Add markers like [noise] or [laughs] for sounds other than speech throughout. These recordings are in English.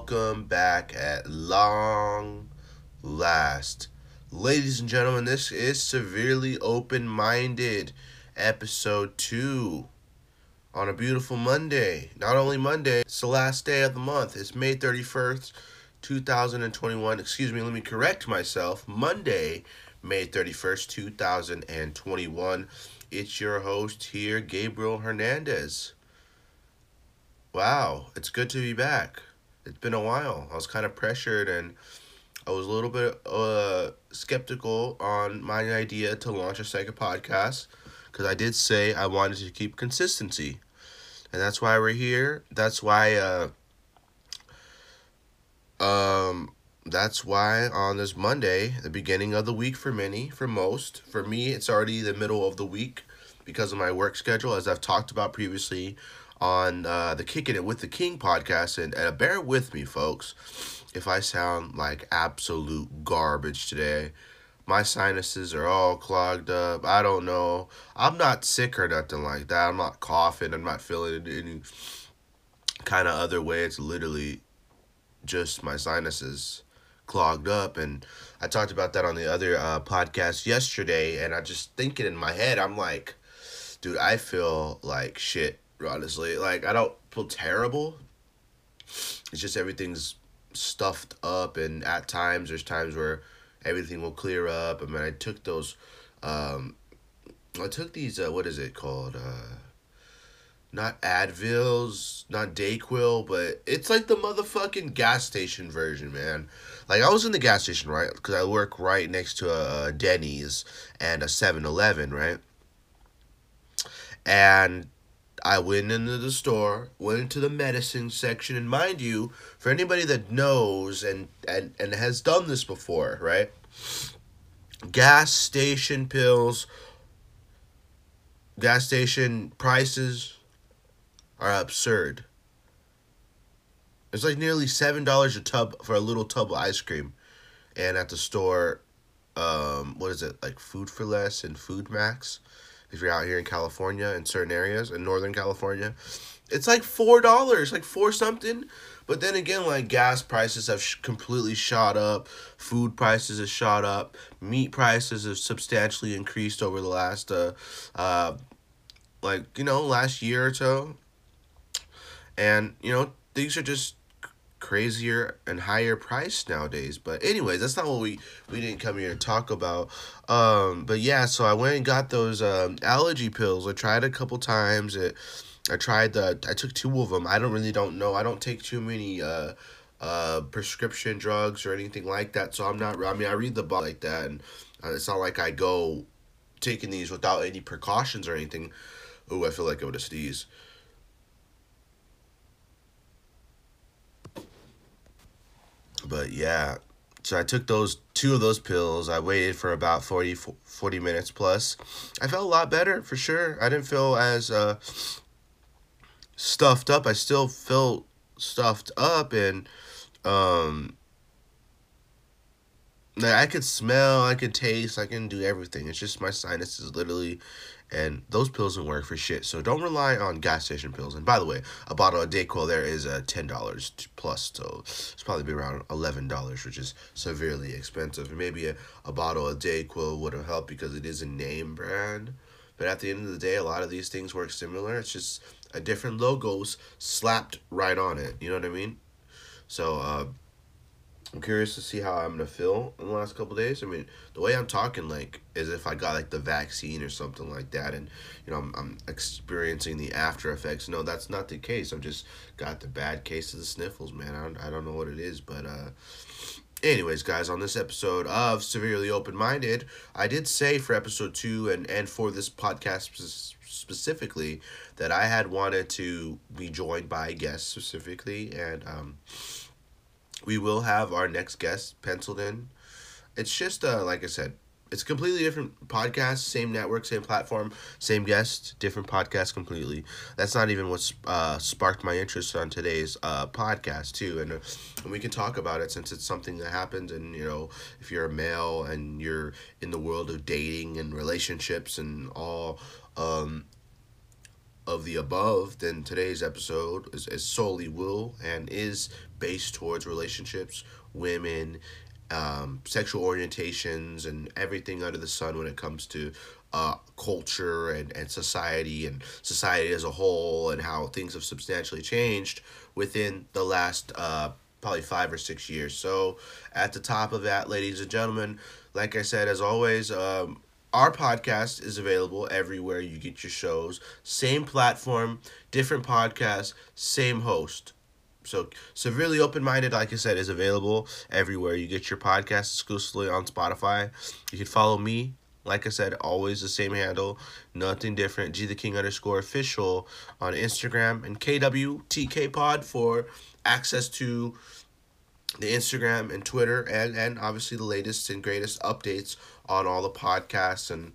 welcome back at long last. Ladies and gentlemen, this is Severely Open Minded, episode 2. On a beautiful Monday. Not only Monday, it's the last day of the month. It's May 31st, 2021. Excuse me, let me correct myself. Monday, May 31st, 2021. It's your host here, Gabriel Hernandez. Wow, it's good to be back. It's been a while. I was kind of pressured and I was a little bit uh, skeptical on my idea to launch a second podcast because I did say I wanted to keep consistency. And that's why we're here. That's why uh um that's why on this Monday, the beginning of the week for many, for most, for me it's already the middle of the week because of my work schedule as I've talked about previously on uh, the Kicking It with the King podcast. And, and bear with me, folks, if I sound like absolute garbage today. My sinuses are all clogged up. I don't know. I'm not sick or nothing like that. I'm not coughing. I'm not feeling any kind of other way. It's literally just my sinuses clogged up. And I talked about that on the other uh, podcast yesterday. And I just thinking in my head, I'm like, dude, I feel like shit honestly. Like I don't feel terrible. It's just everything's stuffed up and at times there's times where everything will clear up. I mean I took those um I took these uh what is it called? Uh not Advils, not Dayquil, but it's like the motherfucking gas station version, man. Like I was in the gas station, right? Because I work right next to a, Denny's and a 7-Eleven, right? And I went into the store, went into the medicine section, and mind you, for anybody that knows and, and, and has done this before, right? Gas station pills, gas station prices are absurd. It's like nearly seven dollars a tub for a little tub of ice cream, and at the store, um, what is it like Food for Less and Food Max? If you're out here in California in certain areas in Northern California, it's like four dollars, like four something. But then again, like gas prices have sh- completely shot up, food prices have shot up, meat prices have substantially increased over the last, uh, uh, like you know, last year or so. And you know, things are just crazier and higher priced nowadays. But anyways, that's not what we we didn't come here to talk about. Um, but yeah, so I went and got those um, allergy pills. I tried a couple times. It, I tried the. I took two of them. I don't really don't know. I don't take too many uh, uh, prescription drugs or anything like that. So I'm not. I mean, I read the book like that, and uh, it's not like I go taking these without any precautions or anything. Oh, I feel like I would have sneezed. But yeah, so I took those two of those pills. I waited for about 40, 40 minutes plus. I felt a lot better for sure. I didn't feel as uh, stuffed up. I still felt stuffed up and um I could smell, I could taste, I can do everything. It's just my sinuses literally and those pills don't work for shit. So don't rely on gas station pills. And by the way, a bottle of Dayquil there is uh, ten dollars plus, so it's probably be around eleven dollars, which is severely expensive. Maybe a, a bottle of Dayquil would have helped because it is a name brand. But at the end of the day, a lot of these things work similar. It's just a different logos slapped right on it. You know what I mean? So uh, I'm curious to see how I'm gonna feel in the last couple days. I mean, the way I'm talking, like, is if I got like the vaccine or something like that, and you know, I'm, I'm experiencing the after effects. No, that's not the case. I've just got the bad case of the sniffles, man. I don't, I don't know what it is, but uh, anyways, guys, on this episode of Severely Open Minded, I did say for episode two and and for this podcast specifically that I had wanted to be joined by guests specifically, and um we will have our next guest penciled in. It's just uh like I said, it's completely different podcast, same network, same platform, same guest, different podcast completely. That's not even what uh, sparked my interest on today's uh, podcast too, and, uh, and we can talk about it since it's something that happens. And you know, if you're a male and you're in the world of dating and relationships and all um, of the above, then today's episode is, is solely will and is based towards relationships, women, um, sexual orientations, and everything under the sun when it comes to uh, culture and, and society and society as a whole and how things have substantially changed within the last uh, probably five or six years. So, at the top of that, ladies and gentlemen, like I said, as always, um, our podcast is available everywhere you get your shows. Same platform, different podcast, same host. So, Severely Open Minded, like I said, is available everywhere you get your podcast exclusively on Spotify. You can follow me, like I said, always the same handle, nothing different. G the King underscore official on Instagram and KWTK Pod for access to the Instagram and Twitter and, and obviously the latest and greatest updates on all the podcasts and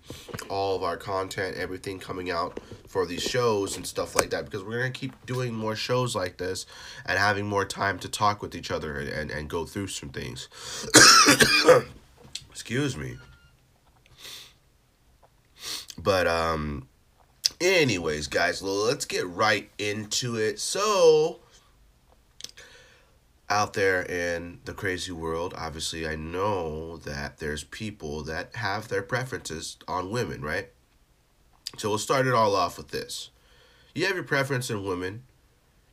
all of our content, everything coming out for these shows and stuff like that because we're going to keep doing more shows like this and having more time to talk with each other and, and, and go through some things. [coughs] Excuse me. But, um, anyways, guys, let's get right into it. So, out there in the crazy world, obviously, I know that there's people that have their preferences on women, right? So we'll start it all off with this. You have your preference in women,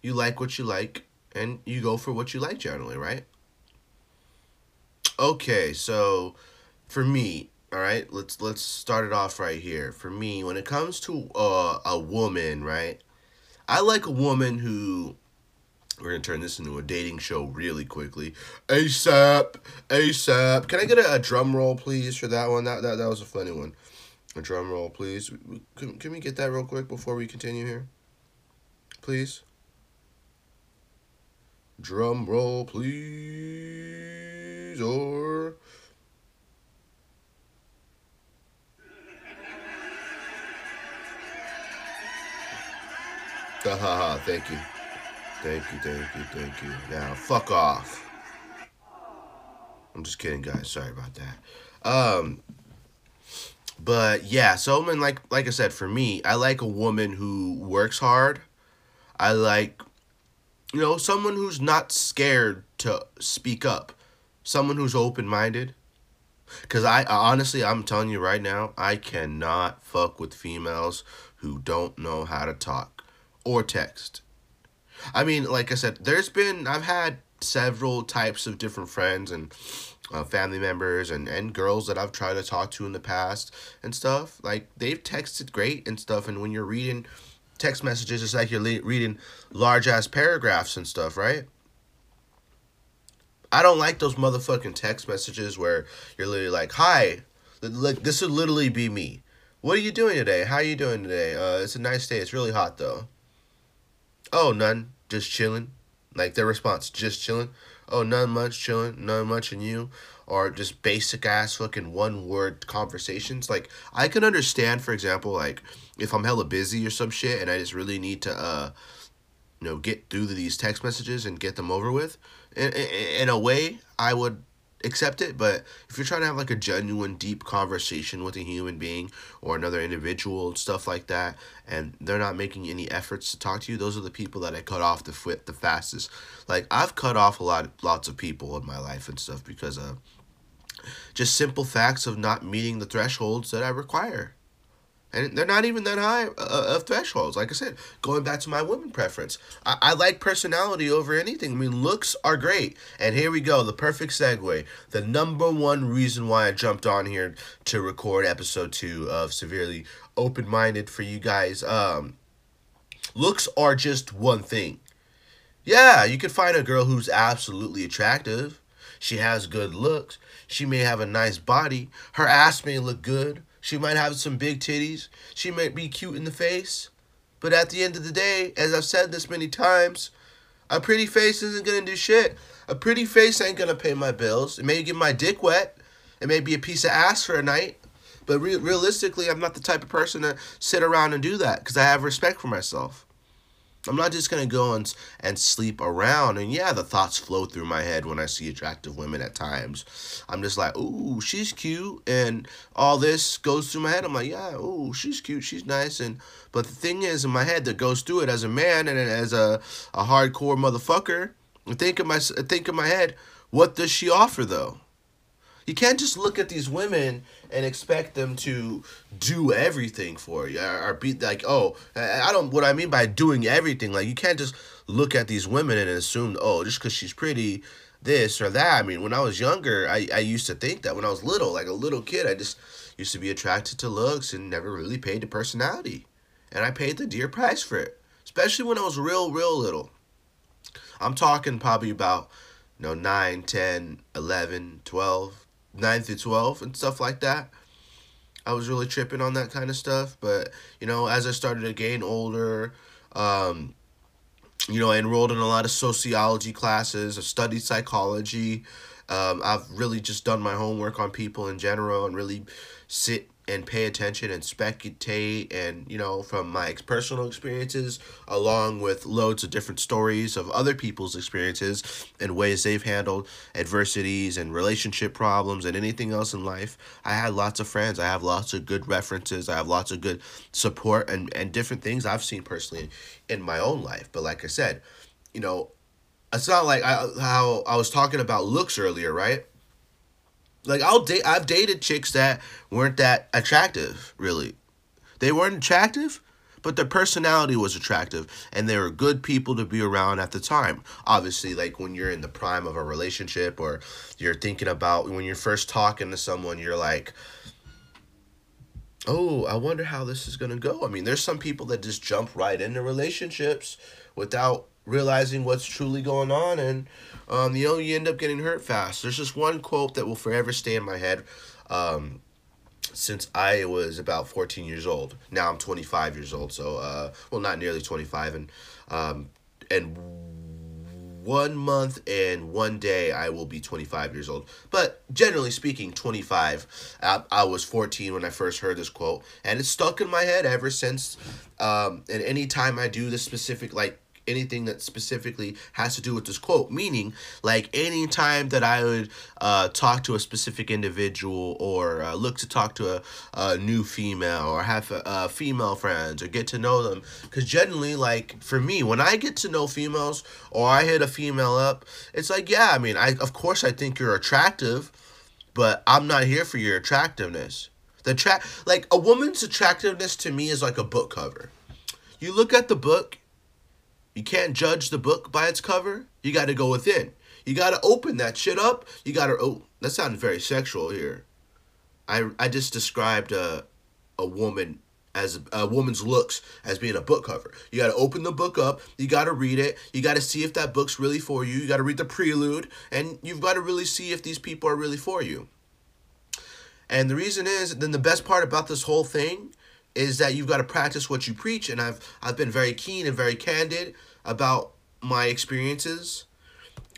you like what you like, and you go for what you like generally, right? Okay, so for me, all right, let's let's start it off right here. For me, when it comes to uh, a woman, right? I like a woman who we're gonna turn this into a dating show really quickly. ASAP, ASAP. Can I get a, a, drum roll, please, for that one? That that that was a funny one. A drum roll, please. Can, can we get that real quick before we continue here? Please. Drum roll, please, or. [laughs] Ha ha ha, thank you. Thank you, thank you, thank you. Now, fuck off. I'm just kidding, guys. Sorry about that. Um, but yeah, so I mean, like like I said, for me, I like a woman who works hard. I like, you know, someone who's not scared to speak up, someone who's open minded. Cause I honestly, I'm telling you right now, I cannot fuck with females who don't know how to talk or text. I mean, like I said, there's been I've had several types of different friends and uh, family members and, and girls that I've tried to talk to in the past and stuff. Like they've texted great and stuff, and when you're reading text messages, it's like you're le- reading large ass paragraphs and stuff, right? I don't like those motherfucking text messages where you're literally like, "Hi, like this would literally be me. What are you doing today? How are you doing today? Uh, it's a nice day. It's really hot though. Oh, none. Just chilling. Like their response, just chilling. oh, not much, chilling, not much in you, or just basic ass fucking one word conversations. Like, I can understand, for example, like, if I'm hella busy or some shit and I just really need to, uh, you know, get through these text messages and get them over with. In, in, in a way, I would accept it but if you're trying to have like a genuine deep conversation with a human being or another individual and stuff like that and they're not making any efforts to talk to you those are the people that i cut off the foot the fastest. Like i've cut off a lot lots of people in my life and stuff because of just simple facts of not meeting the thresholds that i require and they're not even that high uh, of thresholds. Like I said, going back to my women preference, I, I like personality over anything. I mean, looks are great. And here we go, the perfect segue. The number one reason why I jumped on here to record episode two of Severely Open Minded for you guys. Um, looks are just one thing. Yeah, you can find a girl who's absolutely attractive. She has good looks. She may have a nice body. Her ass may look good. She might have some big titties. She might be cute in the face. But at the end of the day, as I've said this many times, a pretty face isn't going to do shit. A pretty face ain't going to pay my bills. It may get my dick wet. It may be a piece of ass for a night. But re- realistically, I'm not the type of person to sit around and do that because I have respect for myself. I'm not just gonna go and and sleep around. And yeah, the thoughts flow through my head when I see attractive women at times. I'm just like, ooh, she's cute, and all this goes through my head. I'm like, yeah, ooh, she's cute, she's nice, and but the thing is in my head that goes through it as a man and as a a hardcore motherfucker. I think in my think in my head, what does she offer though? You can't just look at these women and expect them to do everything for you or, be like, oh, I don't. What I mean by doing everything, like you can't just look at these women and assume, oh, just because she's pretty, this or that. I mean, when I was younger, I I used to think that when I was little, like a little kid, I just used to be attracted to looks and never really paid to personality, and I paid the dear price for it, especially when I was real, real little. I'm talking probably about you know 9 10 11 12 9 through 12 and stuff like that. I was really tripping on that kind of stuff. But, you know, as I started to gain older, um, you know, I enrolled in a lot of sociology classes, I studied psychology. Um, I've really just done my homework on people in general and really sit and pay attention and speculate and you know from my personal experiences along with loads of different stories of other people's experiences and ways they've handled adversities and relationship problems and anything else in life. I had lots of friends. I have lots of good references. I have lots of good support and, and different things i've seen personally in my own life. But like i said you know it's not like I, how i was talking about looks earlier right like I'll date I've dated chicks that weren't that attractive, really. They weren't attractive, but their personality was attractive and they were good people to be around at the time. Obviously, like when you're in the prime of a relationship or you're thinking about when you're first talking to someone, you're like Oh, I wonder how this is going to go. I mean, there's some people that just jump right into relationships without realizing what's truly going on and um, you know you end up getting hurt fast there's just one quote that will forever stay in my head um, since i was about 14 years old now i'm 25 years old so uh, well not nearly 25 and um, and one month and one day I will be 25 years old. But generally speaking, 25. I, I was 14 when I first heard this quote, and it's stuck in my head ever since. Um, and anytime I do this specific, like, anything that specifically has to do with this quote. Meaning, like any time that I would uh, talk to a specific individual or uh, look to talk to a, a new female or have uh, female friends or get to know them. Because generally, like for me, when I get to know females or I hit a female up, it's like, yeah, I mean, I of course I think you're attractive, but I'm not here for your attractiveness. The tra- like a woman's attractiveness to me is like a book cover. You look at the book you can't judge the book by its cover. You got to go within. You got to open that shit up. You got to. Oh, that sounds very sexual here. I I just described a a woman as a woman's looks as being a book cover. You got to open the book up. You got to read it. You got to see if that book's really for you. You got to read the prelude, and you've got to really see if these people are really for you. And the reason is, then the best part about this whole thing is that you've got to practice what you preach and I've I've been very keen and very candid about my experiences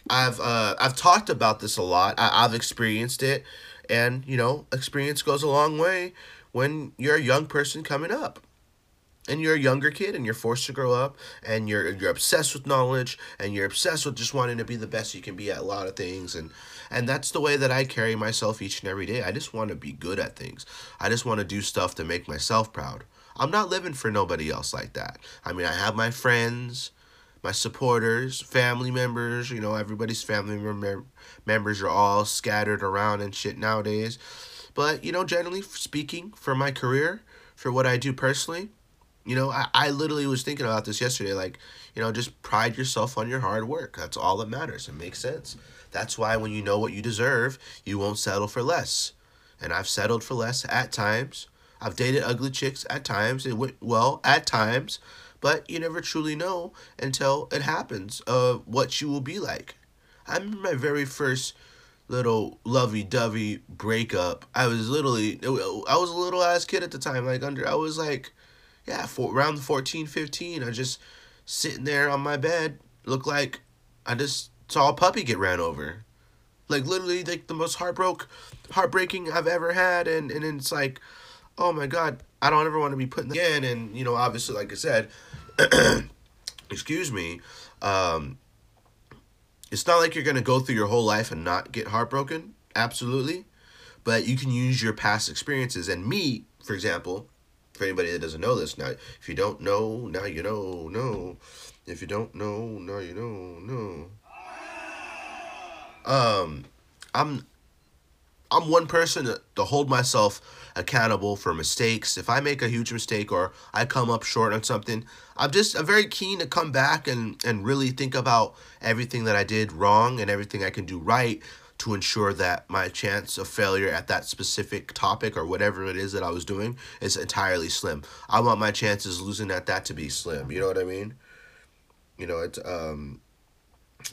I've uh, I've talked about this a lot. I, I've experienced it, and you know, experience goes a long way when you're a young person coming up and you're a younger kid and you're forced to grow up and you're you're obsessed with knowledge and you're obsessed with just wanting to be the best you can be at a lot of things and and that's the way that I carry myself each and every day. I just want to be good at things. I just want to do stuff to make myself proud. I'm not living for nobody else like that. I mean, I have my friends, my supporters, family members, you know, everybody's family mem- members are all scattered around and shit nowadays. But, you know, generally speaking, for my career, for what I do personally, you know, I, I literally was thinking about this yesterday. Like, you know, just pride yourself on your hard work. That's all that matters. It makes sense. That's why when you know what you deserve, you won't settle for less. And I've settled for less at times. I've dated ugly chicks at times. It went well at times. But you never truly know until it happens of what you will be like. I remember my very first little lovey-dovey breakup. I was literally, I was a little ass kid at the time. Like, under, I was like, yeah, for around 14, 15, I just sitting there on my bed, looked like I just saw a puppy get ran over. Like literally like the most heartbroke heartbreaking I've ever had and, and it's like, oh my god, I don't ever want to be putting that again and you know, obviously like I said, [clears throat] excuse me, um it's not like you're gonna go through your whole life and not get heartbroken. Absolutely. But you can use your past experiences and me, for example, for anybody that doesn't know this now if you don't know now you know no. If you don't know now you know no. Um i'm i'm one person to, to hold myself accountable for mistakes. If i make a huge mistake or i come up short on something i'm just i'm very keen to come back and and really think about everything that i did wrong and everything i can do right to ensure that my chance of failure at that specific topic or whatever it is that I was doing is entirely slim. I want my chances losing at that to be slim. You know what I mean? You know, it's um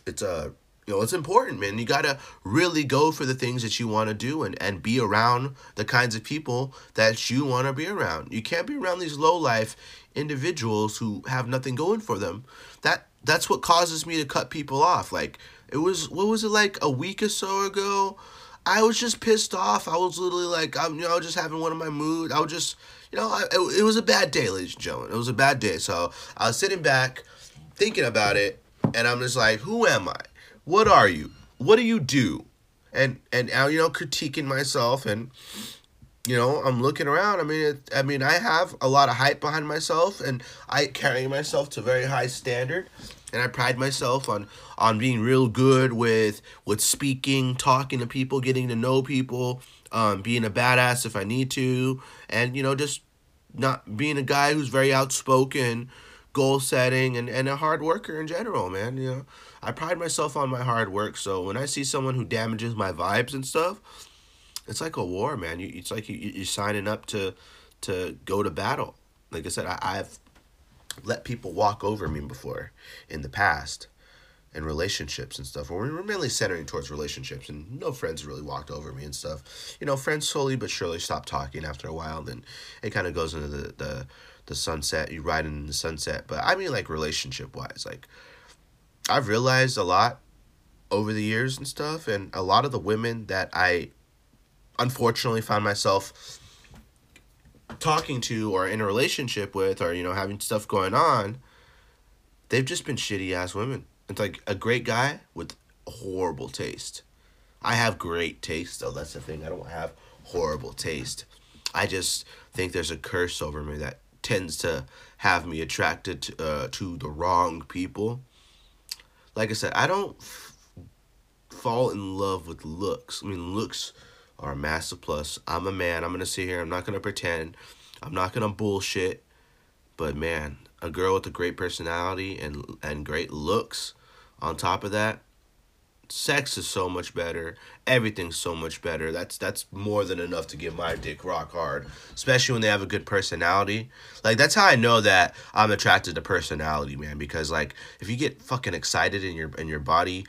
it's a uh, you know, it's important, man. You gotta really go for the things that you want to do and, and be around the kinds of people that you want to be around. You can't be around these low life individuals who have nothing going for them. That that's what causes me to cut people off. Like it was what was it like a week or so ago? I was just pissed off. I was literally like, I'm, you know, just having one of my moods. I was just, you know, I, it, it was a bad day, ladies and gentlemen. It was a bad day. So I was sitting back, thinking about it, and I'm just like, who am I? What are you? What do you do? And and now you know, critiquing myself, and you know, I'm looking around. I mean, it, I mean, I have a lot of hype behind myself, and I carry myself to very high standard and I pride myself on on being real good with with speaking, talking to people, getting to know people, um, being a badass if I need to, and you know just not being a guy who's very outspoken, goal setting, and and a hard worker in general, man. You know, I pride myself on my hard work. So when I see someone who damages my vibes and stuff, it's like a war, man. You it's like you you're signing up to to go to battle. Like I said, I, I've let people walk over me before in the past in relationships and stuff. Or we're mainly centering towards relationships, and no friends really walked over me and stuff. You know, friends slowly but surely stop talking after a while. Then it kind of goes into the the the sunset. You ride in the sunset, but I mean like relationship wise. Like I've realized a lot over the years and stuff, and a lot of the women that I unfortunately found myself talking to or in a relationship with or you know having stuff going on they've just been shitty ass women. It's like a great guy with horrible taste. I have great taste though. That's the thing. I don't have horrible taste. I just think there's a curse over me that tends to have me attracted to, uh, to the wrong people. Like i said i don't fall in love with looks. I mean looks a massive plus. I'm a man. I'm going to sit here. I'm not going to pretend. I'm not going to bullshit. But man, a girl with a great personality and and great looks on top of that, sex is so much better. Everything's so much better. That's that's more than enough to get my dick rock hard, especially when they have a good personality. Like that's how I know that I'm attracted to personality, man, because like if you get fucking excited in your in your body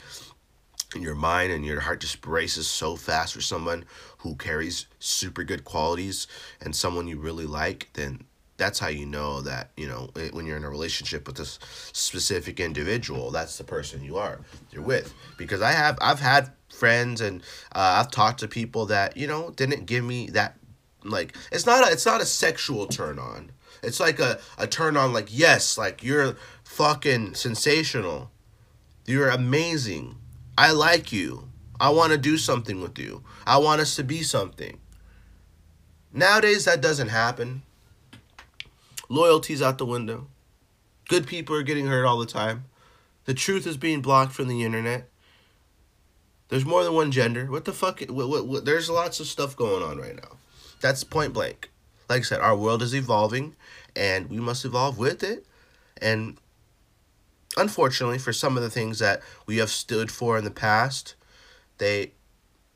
and your mind and your heart just races so fast for someone who carries super good qualities and someone you really like, then that's how you know that you know when you're in a relationship with this specific individual that's the person you are you're with. Because i have i've had friends and uh, i've talked to people that you know didn't give me that like it's not a, it's not a sexual turn on. It's like a, a turn on like yes like you're fucking sensational. You're amazing i like you. I want to do something with you. I want us to be something. Nowadays that doesn't happen. Loyalty's out the window. Good people are getting hurt all the time. The truth is being blocked from the internet. There's more than one gender. What the fuck? What, what, what, there's lots of stuff going on right now. That's point blank. Like i said our world is evolving and we must evolve with it. And unfortunately for some of the things that we have stood for in the past they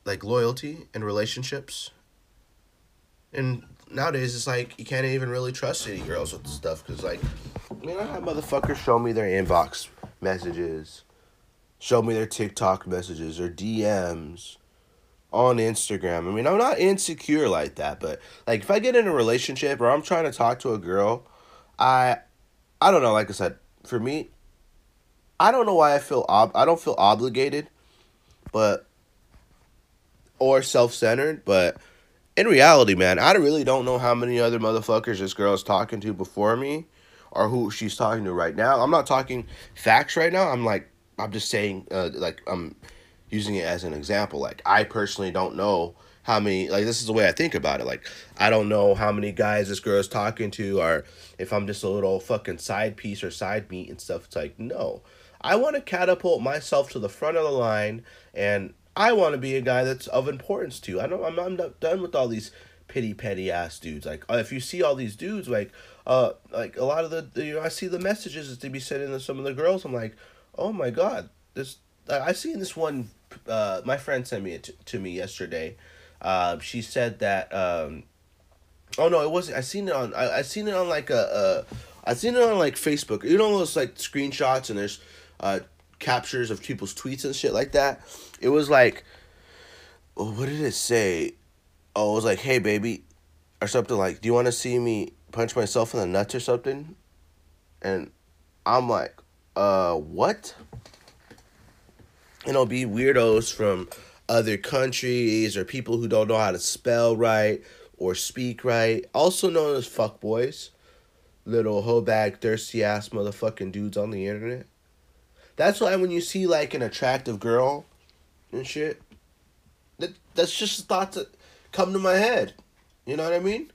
like loyalty and relationships. And nowadays it's like you can't even really trust any girls with stuff because like man i have motherfuckers show me their inbox messages show me their tiktok messages or dms on instagram. I mean i'm not insecure like that but like if i get in a relationship or i'm trying to talk to a girl i i don't know like i said for me i don't know why i feel ob- i don't feel obligated but or self-centered but in reality, man, I really don't know how many other motherfuckers this girl is talking to before me or who she's talking to right now. I'm not talking facts right now. I'm like, I'm just saying, uh, like, I'm using it as an example. Like, I personally don't know how many, like, this is the way I think about it. Like, I don't know how many guys this girl is talking to or if I'm just a little fucking side piece or side meat and stuff. It's like, no. I want to catapult myself to the front of the line and I want to be a guy that's of importance to. I don't. I'm, I'm not done with all these pity petty ass dudes. Like uh, if you see all these dudes, like uh, like a lot of the, you know I see the messages that they be sending to some of the girls. I'm like, oh my god, this I seen this one. Uh, my friend sent me it to, to me yesterday. Uh, she said that. Um, oh no, it wasn't. I seen it on. I, I seen it on like I seen it on like Facebook. You know those like screenshots and there's uh captures of people's tweets and shit like that. It was like, oh, what did it say? Oh, it was like, hey, baby, or something like, do you want to see me punch myself in the nuts or something? And I'm like, uh, what? And it'll be weirdos from other countries or people who don't know how to spell right or speak right, also known as fuckboys. Little hoe bag, thirsty ass motherfucking dudes on the internet. That's why when you see like an attractive girl and shit, that that's just thoughts that come to my head. You know what I mean?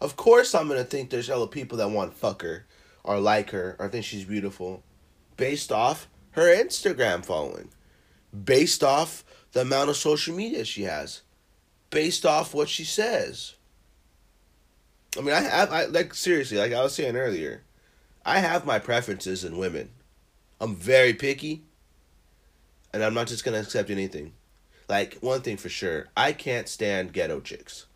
Of course I'm gonna think there's other people that want fuck her or like her or think she's beautiful based off her Instagram following. Based off the amount of social media she has. Based off what she says. I mean I have I like seriously, like I was saying earlier, I have my preferences in women. I'm very picky, and I'm not just gonna accept anything. Like one thing for sure, I can't stand ghetto chicks.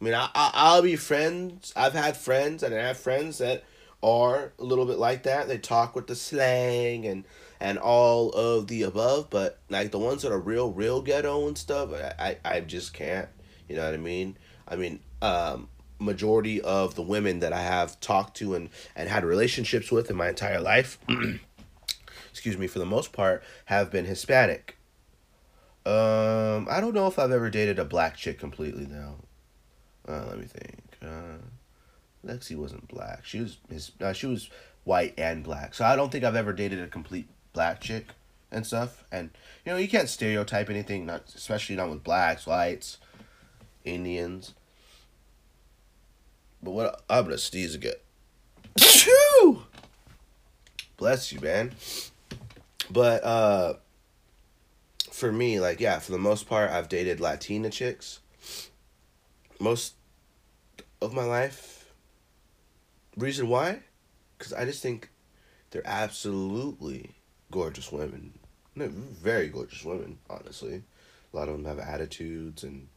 I mean, I, I I'll be friends. I've had friends, and I have friends that are a little bit like that. They talk with the slang and and all of the above, but like the ones that are real, real ghetto and stuff, I I, I just can't. You know what I mean? I mean, um, majority of the women that I have talked to and and had relationships with in my entire life. [clears throat] excuse me, for the most part, have been Hispanic. Um, I don't know if I've ever dated a black chick completely now. Uh, let me think. Uh, Lexi wasn't black. She was his. Uh, she was white and black. So I don't think I've ever dated a complete black chick and stuff. And you know, you can't stereotype anything, not especially not with blacks, whites, Indians. But what I'm gonna sneeze again. [laughs] Bless you, man but uh for me like yeah for the most part i've dated latina chicks. Most of my life. Reason why? Because i just think they're absolutely gorgeous women. They're very gorgeous women honestly. A lot of them have attitudes and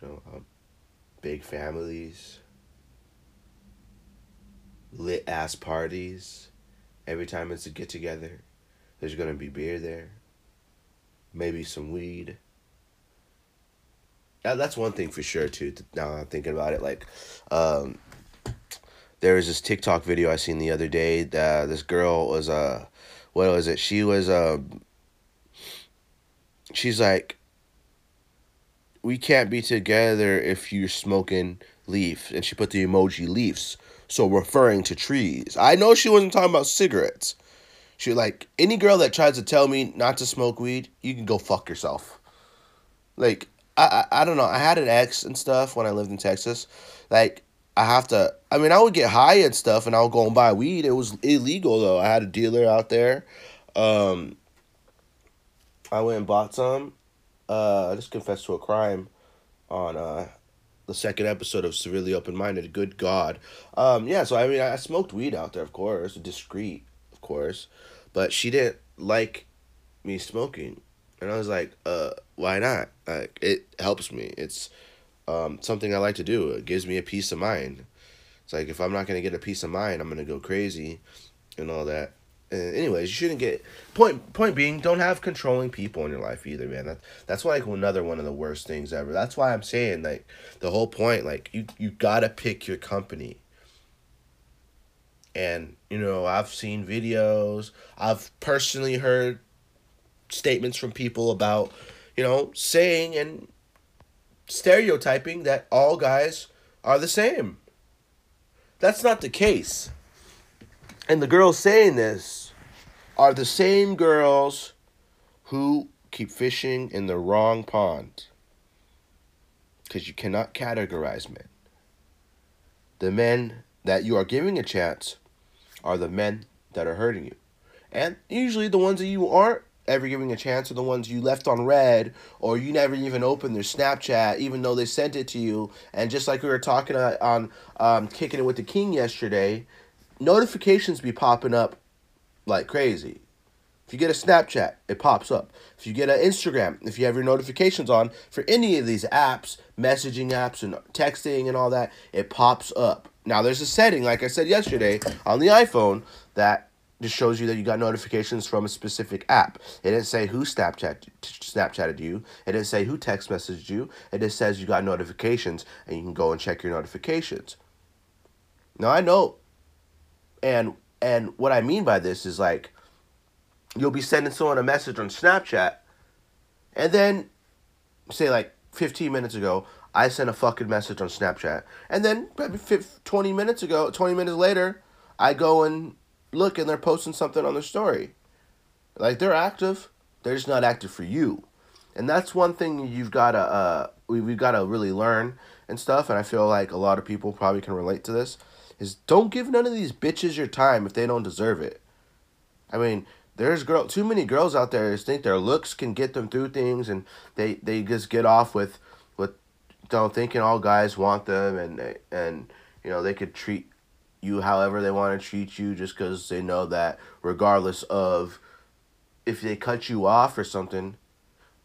you know um, big families. Lit ass parties. Every time it's a get together there's gonna be beer there. Maybe some weed. Now, that's one thing for sure too. Now I'm thinking about it, like, um, there was this TikTok video I seen the other day that this girl was uh what was it? She was uh she's like we can't be together if you're smoking leaf and she put the emoji leaves so referring to trees i know she wasn't talking about cigarettes she like any girl that tries to tell me not to smoke weed you can go fuck yourself. Like i i, I don't know. I had an ex and stuff when i lived in texas. Like i have to i mean i would get high and stuff and i would go and buy weed. It was illegal though. I had a dealer out there. Um i went and bought some. Uh, I just confessed to a crime on uh, the second episode of Severely Open Minded. Good God. Um, yeah, so I mean, I smoked weed out there, of course, discreet, course, but she didn't like me smoking. And I was like, uh, why not? Like, it helps me. It's um, something I like to do. It gives me a peace of mind. It's like, if I'm not going to get a peace of mind, I'm going to go crazy and all that. Uh, anyways, you shouldn't get point. Point being, don't have controlling people in your life either, man. That that's like another one of the worst things ever. That's why I'm saying like the whole point, like you you gotta pick your company. And you know, I've seen videos. I've personally heard statements from people about, you know, saying and stereotyping that all guys are the same. That's not the case. And the girls saying this are the same girls who keep fishing in the wrong pond. Because you cannot categorize men. The men that you are giving a chance are the men that are hurting you. And usually the ones that you aren't ever giving a chance are the ones you left on red or you never even opened their Snapchat even though they sent it to you. And just like we were talking on um, Kicking It With the King yesterday, notifications be popping up like crazy. If you get a Snapchat, it pops up. If you get an Instagram, if you have your notifications on for any of these apps, messaging apps and texting and all that, it pops up. Now there's a setting, like I said yesterday, on the iPhone that just shows you that you got notifications from a specific app. It didn't say who Snapchat Snapchatted you. It didn't say who text messaged you. It just says you got notifications and you can go and check your notifications. Now I know and and what I mean by this is like you'll be sending someone a message on Snapchat and then say like 15 minutes ago I sent a fucking message on Snapchat. And then maybe 20 minutes ago 20 minutes later I go and look and they're posting something on their story. Like they're active. They're just not active for you. And that's one thing you've got to uh we, we've got to really learn and stuff and I feel like a lot of people probably can relate to this is don't give none of these bitches your time if they don't deserve it. I mean, there's girl too many girls out there that think their looks can get them through things and they, they just get off with with don't thinking all guys want them and and you know they could treat you however they want to treat you just because they know that regardless of if they cut you off or something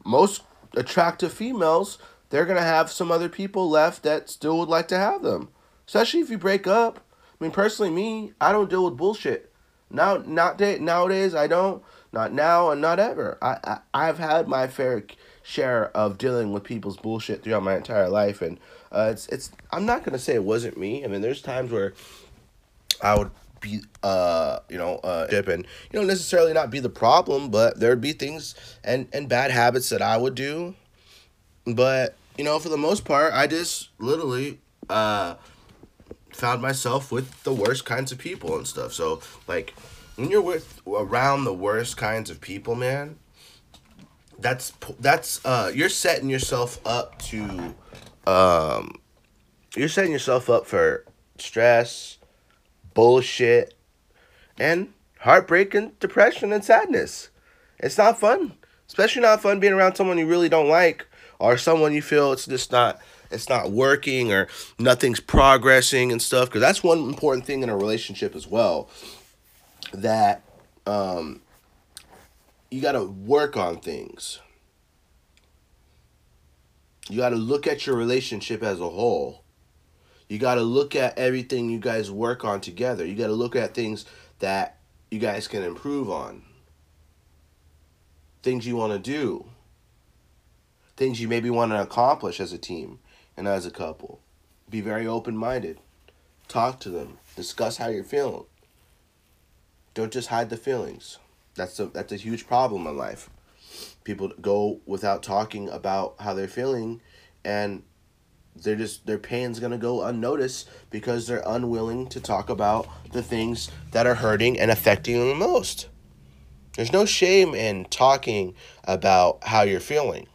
most attractive females they're gonna have some other people left that still would like to have them especially if you break up. I mean, personally, me, I don't deal with bullshit. Now, not day, nowadays, I don't. Not now and not ever. I, I I've had my fair share of dealing with people's bullshit throughout my entire life, and uh, it's it's. I'm not gonna say it wasn't me. I mean, there's times where I would be uh you know uh and you know necessarily not be the problem, but there'd be things and and bad habits that I would do, but you know for the most part, I just literally uh found myself with the worst kinds of people and stuff. So like when you're with around the worst kinds of people, man, that's that's uh you're setting yourself up to um you're setting yourself up for stress, bullshit, and heartbreak and depression and sadness. It's not fun. Especially not fun being around someone you really don't like or someone you feel it's just not it's not working or nothing's progressing and stuff because that's one important thing in a relationship as well that um, you got to work on things. You got to look at your relationship as a whole. You got to look at everything you guys work on together. You got to look at things that you guys can improve on. Things you want to do. Things you maybe want to accomplish as a team and as a couple. Be very open minded. Talk to them. Discuss how you're feeling. Don't just hide the feelings. That's a that's a huge problem in life. People go without talking about how they're feeling and they're just their pain's gonna go unnoticed because they're unwilling to talk about the things that are hurting and affecting them the most. There's no shame in talking about how you're feeling.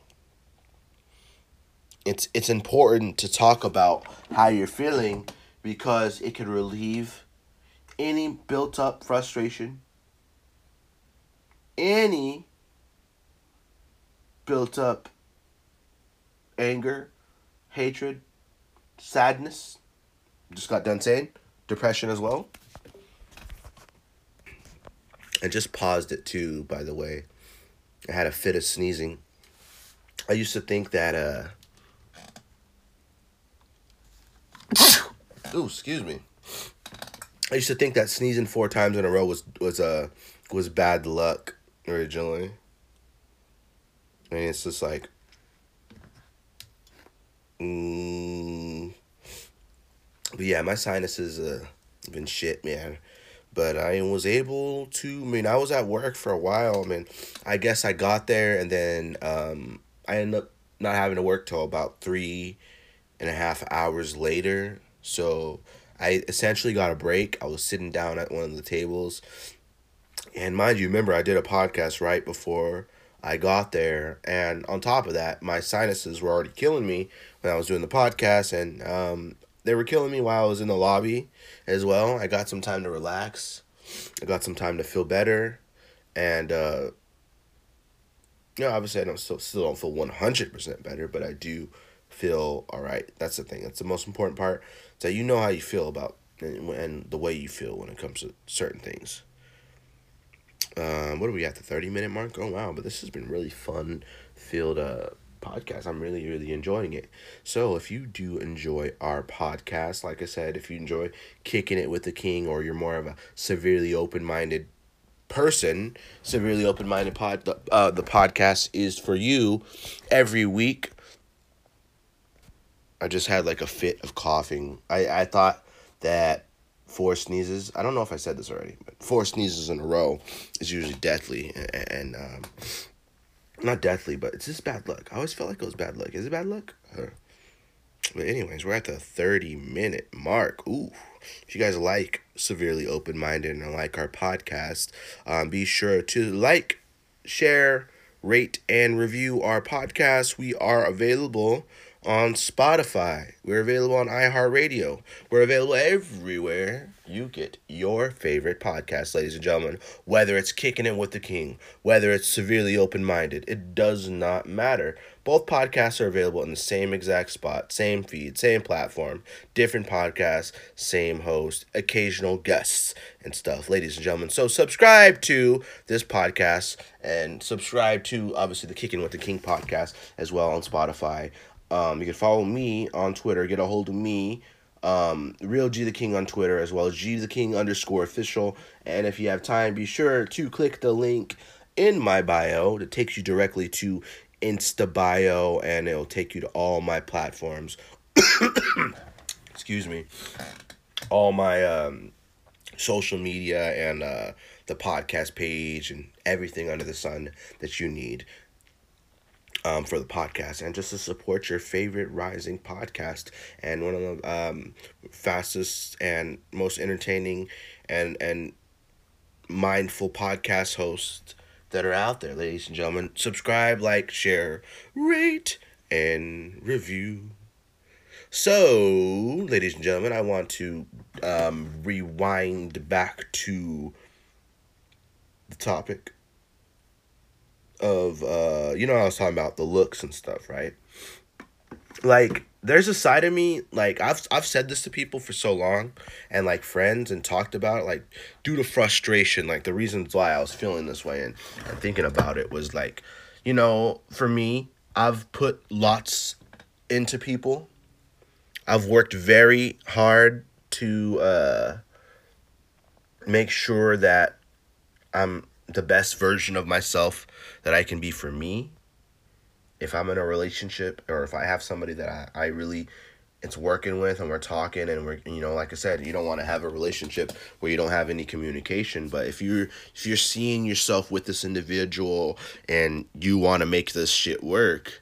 It's it's important to talk about how you're feeling because it can relieve any built up frustration, any built up anger, hatred, sadness. Just got done saying depression as well. I just paused it too, by the way. I had a fit of sneezing. I used to think that uh Ooh, excuse me. I used to think that sneezing four times in a row was was uh was bad luck originally. And it's just like mm, but yeah, my sinuses uh been shit, man. But I was able to I mean I was at work for a while, I mean I guess I got there and then um I ended up not having to work till about three and a half hours later. So I essentially got a break. I was sitting down at one of the tables. And mind you, remember, I did a podcast right before I got there. And on top of that, my sinuses were already killing me when I was doing the podcast. And um, they were killing me while I was in the lobby as well. I got some time to relax, I got some time to feel better. And, uh, you know, obviously, I don't still, still don't feel 100% better, but I do feel all right. That's the thing. That's the most important part that you know how you feel about and, and the way you feel when it comes to certain things. Um, what are we at the thirty minute mark? Oh wow! But this has been really fun filled uh podcast. I'm really really enjoying it. So if you do enjoy our podcast, like I said, if you enjoy kicking it with the king, or you're more of a severely open minded person, severely open minded pod, uh, the podcast is for you every week. I just had like a fit of coughing. I, I thought that four sneezes, I don't know if I said this already, but four sneezes in a row is usually deathly. And, and um, not deathly, but it's just bad luck. I always felt like it was bad luck. Is it bad luck? But anyways, we're at the 30 minute mark. Ooh. If you guys like Severely Open Minded and like our podcast, um, be sure to like, share, rate, and review our podcast. We are available on Spotify. We're available on iHeartRadio. We're available everywhere you get your favorite podcast, ladies and gentlemen. Whether it's Kicking It with the King, whether it's Severely Open Minded, it does not matter. Both podcasts are available in the same exact spot, same feed, same platform, different podcasts, same host, occasional guests and stuff, ladies and gentlemen. So subscribe to this podcast and subscribe to obviously the Kicking with the King podcast as well on Spotify. Um, you can follow me on Twitter. Get a hold of me, um, Real G the King on Twitter, as well as G the King underscore official. And if you have time, be sure to click the link in my bio that takes you directly to Insta bio, and it'll take you to all my platforms. [coughs] Excuse me, all my um, social media and uh, the podcast page and everything under the sun that you need um, for the podcast and just to support your favorite rising podcast and one of the um, fastest and most entertaining and and mindful podcast hosts that are out there, ladies and gentlemen. Subscribe, like, share, rate, and review. So, ladies and gentlemen, I want to um, rewind back to the topic of uh you know I was talking about the looks and stuff, right? Like there's a side of me like I've I've said this to people for so long and like friends and talked about it like due to frustration like the reasons why I was feeling this way and, and thinking about it was like you know for me I've put lots into people I've worked very hard to uh make sure that I'm the best version of myself that I can be for me. If I'm in a relationship or if I have somebody that I, I really it's working with and we're talking and we're you know like i said you don't want to have a relationship where you don't have any communication but if you're if you're seeing yourself with this individual and you want to make this shit work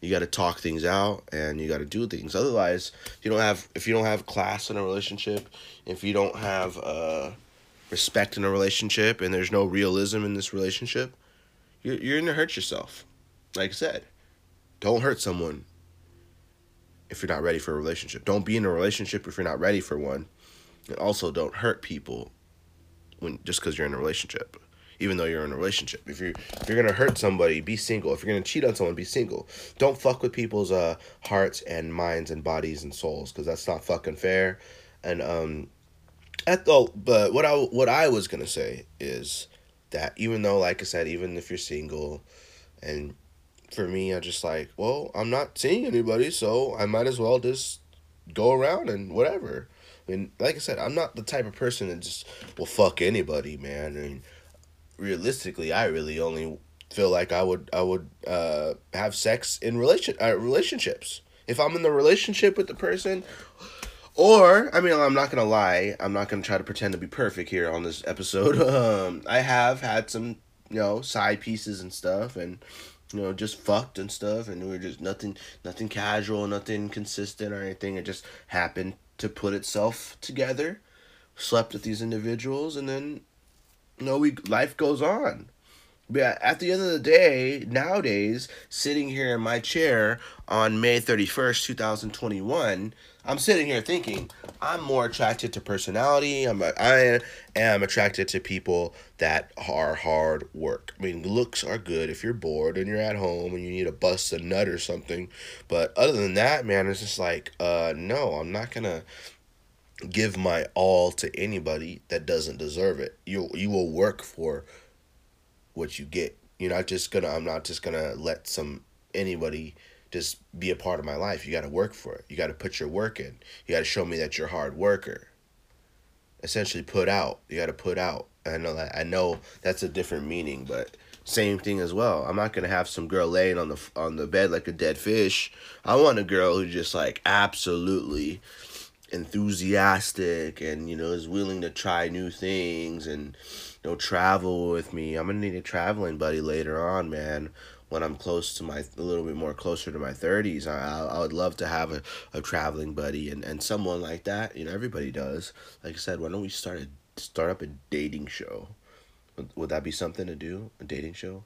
you got to talk things out and you got to do things otherwise if you don't have if you don't have class in a relationship if you don't have uh respect in a relationship and there's no realism in this relationship you're, you're gonna hurt yourself like i said don't hurt someone if you're not ready for a relationship. Don't be in a relationship if you're not ready for one. And also don't hurt people when just because you're in a relationship. Even though you're in a relationship. If you're if you're gonna hurt somebody, be single. If you're gonna cheat on someone, be single. Don't fuck with people's uh hearts and minds and bodies and souls, because that's not fucking fair. And um at the but what I what I was gonna say is that even though like I said, even if you're single and for me, I just like, well, I'm not seeing anybody, so I might as well just go around and whatever. I mean, like I said, I'm not the type of person that just will fuck anybody, man. I mean, realistically, I really only feel like I would I would uh, have sex in relation uh, relationships. If I'm in the relationship with the person, or I mean, I'm not gonna lie. I'm not gonna try to pretend to be perfect here on this episode. [laughs] Um, I have had some you know side pieces and stuff, and you know, just fucked and stuff, and we were just nothing, nothing casual, nothing consistent or anything. It just happened to put itself together. Slept with these individuals, and then, you know, we life goes on. But at the end of the day, nowadays, sitting here in my chair on May 31st, 2021, I'm sitting here thinking I'm more attracted to personality. I'm a, I am attracted to people that are hard work. I mean, looks are good if you're bored and you're at home and you need to bust a nut or something. But other than that, man, it's just like, uh, no, I'm not gonna give my all to anybody that doesn't deserve it. You you will work for what you get. You're not just gonna. I'm not just gonna let some anybody just be a part of my life. You got to work for it. You got to put your work in. You got to show me that you're a hard worker. Essentially, put out. You got to put out. I know that. I know that's a different meaning, but same thing as well. I'm not gonna have some girl laying on the on the bed like a dead fish. I want a girl who just like absolutely enthusiastic and you know is willing to try new things and you know travel with me. I'm gonna need a traveling buddy later on, man when I'm close to my a little bit more closer to my 30s. I I would love to have a, a traveling buddy and, and someone like that. You know, everybody does. Like I said, why don't we start a start up a dating show? Would, would that be something to do? A dating show?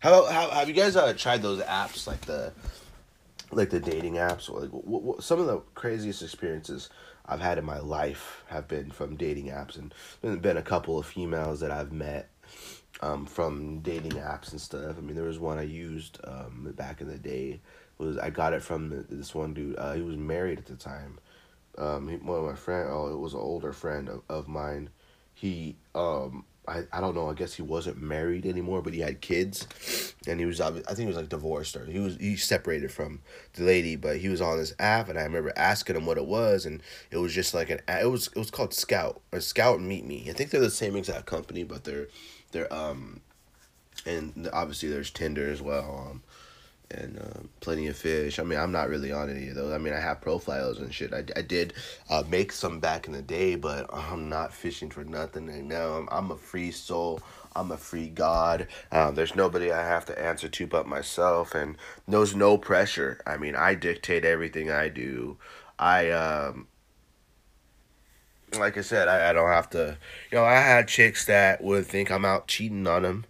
How how have you guys uh, tried those apps like the like the dating apps or like what, what, some of the craziest experiences I've had in my life have been from dating apps and there's been a couple of females that I've met um, from dating apps and stuff. I mean, there was one I used um, back in the day. It was I got it from this one dude. Uh, he was married at the time. Um, he, one of my friend. Oh, it was an older friend of, of mine. He um I, I don't know. I guess he wasn't married anymore, but he had kids, and he was I think he was like divorced or he was he separated from the lady, but he was on this app, and I remember asking him what it was, and it was just like an it was it was called Scout or Scout Meet Me. I think they're the same exact company, but they're they're um, and obviously there's Tinder as well. Um, and uh, plenty of fish. I mean, I'm not really on any of those. I mean, I have profiles and shit. I, I did uh, make some back in the day, but I'm not fishing for nothing right now. I'm, I'm a free soul. I'm a free god. Uh, there's nobody I have to answer to but myself, and there's no pressure. I mean, I dictate everything I do. I um, like I said, I, I don't have to. You know, I had chicks that would think I'm out cheating on them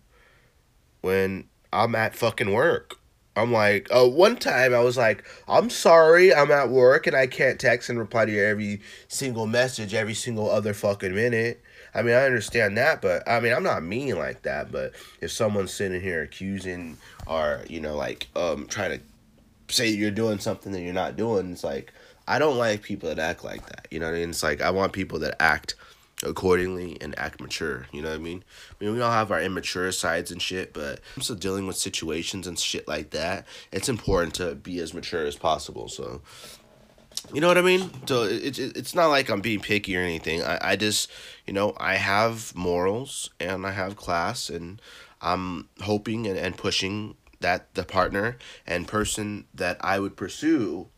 when I'm at fucking work. I'm like, uh, one time I was like, I'm sorry, I'm at work and I can't text and reply to your every single message every single other fucking minute. I mean, I understand that, but I mean, I'm not mean like that. But if someone's sitting here accusing or, you know, like, um, trying to say you're doing something that you're not doing, it's like, I don't like people that act like that. You know what I mean? It's like, I want people that act accordingly and act mature. You know what I mean? I mean, we all have our immature sides and shit, but I'm still dealing with situations and shit like that. It's important to be as mature as possible. So, you know what I mean? So it's it, it's not like I'm being picky or anything. I I just you know I have morals and I have class and I'm hoping and, and pushing that the partner and person that I would pursue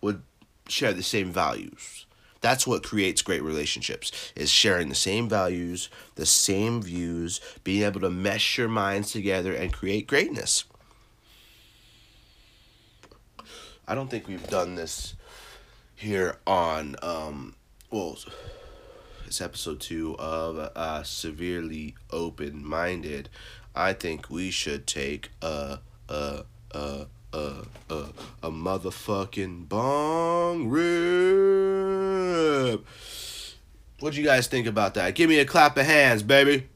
would share the same values. That's what creates great relationships is sharing the same values, the same views, being able to mesh your minds together and create greatness. I don't think we've done this here on um well it's episode two of uh severely open minded. I think we should take a a a a a a motherfucking bong rip. What you guys think about that? Give me a clap of hands, baby.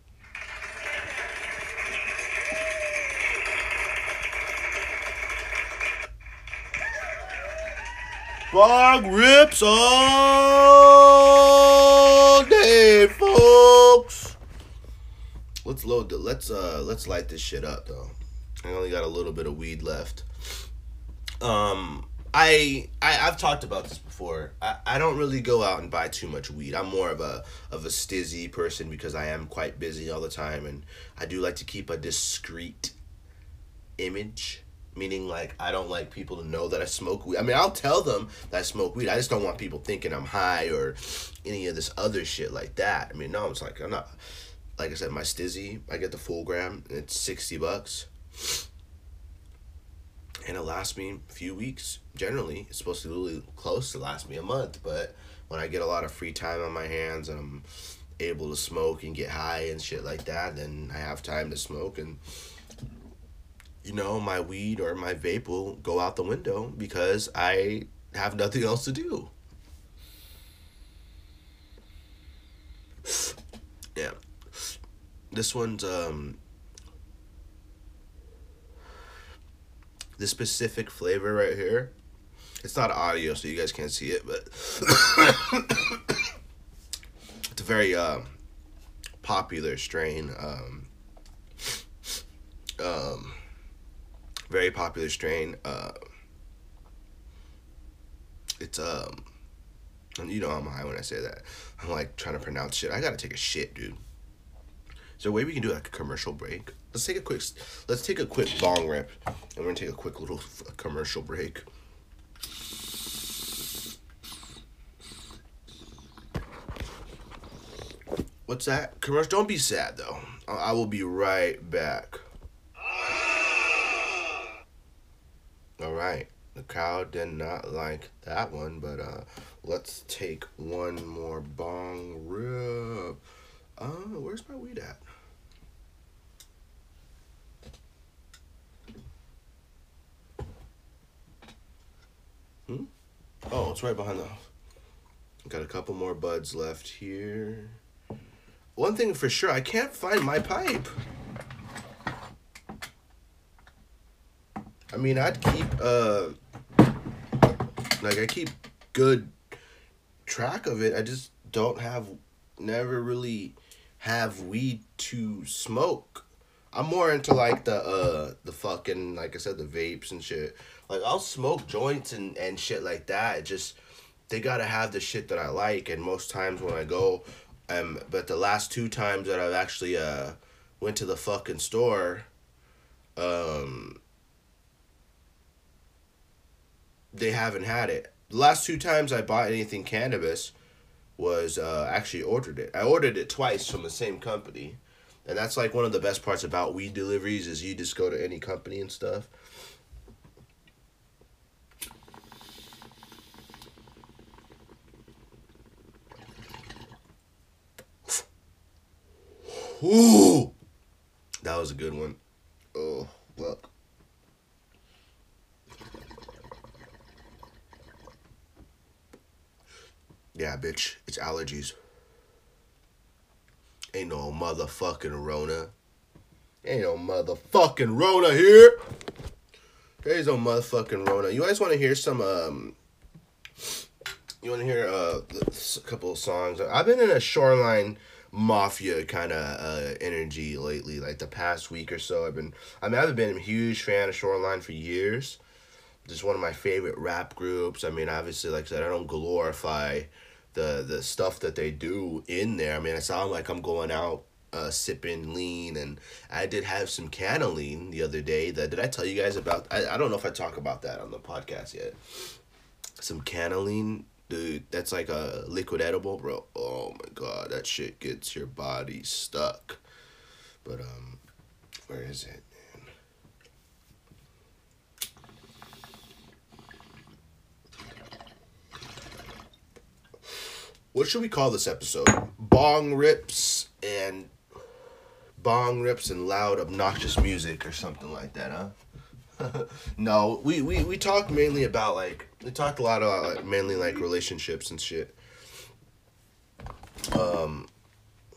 Bong rips all day, folks. Let's load the let's uh let's light this shit up though. I only got a little bit of weed left. Um I, I I've talked about this before. I, I don't really go out and buy too much weed. I'm more of a of a stizzy person because I am quite busy all the time and I do like to keep a discreet image. Meaning like I don't like people to know that I smoke weed. I mean I'll tell them that I smoke weed. I just don't want people thinking I'm high or any of this other shit like that. I mean no, it's like I'm not like I said, my stizzy, I get the full gram, it's sixty bucks. And it lasts me a few weeks. Generally, it's supposed to be really close to last me a month, but when I get a lot of free time on my hands and I'm able to smoke and get high and shit like that, then I have time to smoke and you know, my weed or my vape will go out the window because I have nothing else to do. Yeah. This one's um this specific flavor right here. It's not audio, so you guys can't see it, but [coughs] it's a very uh, popular strain. Um, um, very popular strain. Uh, it's um, and you know I'm high when I say that. I'm like trying to pronounce shit. I gotta take a shit, dude. A way we can do like a commercial break? Let's take a quick. Let's take a quick bong rip, and we're gonna take a quick little commercial break. What's that? Commercial. Don't be sad though. I, I will be right back. All right. The crowd did not like that one, but uh, let's take one more bong rip. Uh, where's my weed at? Hmm? Oh, it's right behind the. Got a couple more buds left here. One thing for sure, I can't find my pipe. I mean, I'd keep uh, like I keep good track of it. I just don't have, never really have weed to smoke. I'm more into like the uh the fucking like I said the vapes and shit. Like I'll smoke joints and and shit like that. It just they gotta have the shit that I like. And most times when I go, um, but the last two times that I've actually uh went to the fucking store, um, they haven't had it. The last two times I bought anything cannabis was uh, actually ordered it. I ordered it twice from the same company, and that's like one of the best parts about weed deliveries is you just go to any company and stuff. Ooh, that was a good one. Oh, look. Yeah, bitch, it's allergies. Ain't no motherfucking Rona. Ain't no motherfucking Rona here. There's no motherfucking Rona. You guys want to hear some, um, you want to hear uh, a couple of songs? I've been in a Shoreline Mafia kind of uh, energy lately, like the past week or so. I've been, I mean, I've been a huge fan of Shoreline for years. Just one of my favorite rap groups. I mean, obviously, like I said, I don't glorify the the stuff that they do in there. I mean, it sounds like I'm going out uh, sipping lean, and I did have some canna the other day. That did I tell you guys about? I, I don't know if I talk about that on the podcast yet. some cannellini, dude. That's like a liquid edible, bro. Oh my god, that shit gets your body stuck. But um, where is it? What should we call this episode? Bong rips and bong rips and loud obnoxious music or something like that, huh? [laughs] no, we, we we talked mainly about like we talked a lot about like, mainly like relationships and shit. Um,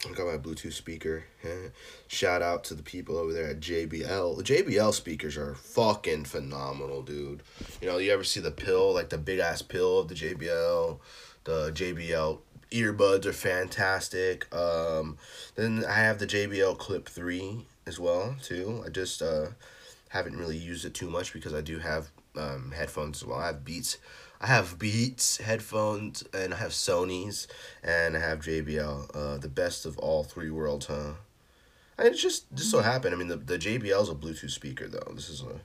I got my Bluetooth speaker. [laughs] Shout out to the people over there at JBL. The JBL speakers are fucking phenomenal, dude. You know, you ever see the pill, like the big ass pill of the JBL? The JBL earbuds are fantastic. Um, then I have the JBL Clip 3 as well, too. I just uh, haven't really used it too much because I do have um, headphones as well. I have Beats. I have Beats headphones and I have Sony's and I have JBL. Uh, the best of all three worlds, huh? And it just just so happened. I mean, the the JBL is a Bluetooth speaker though. This is a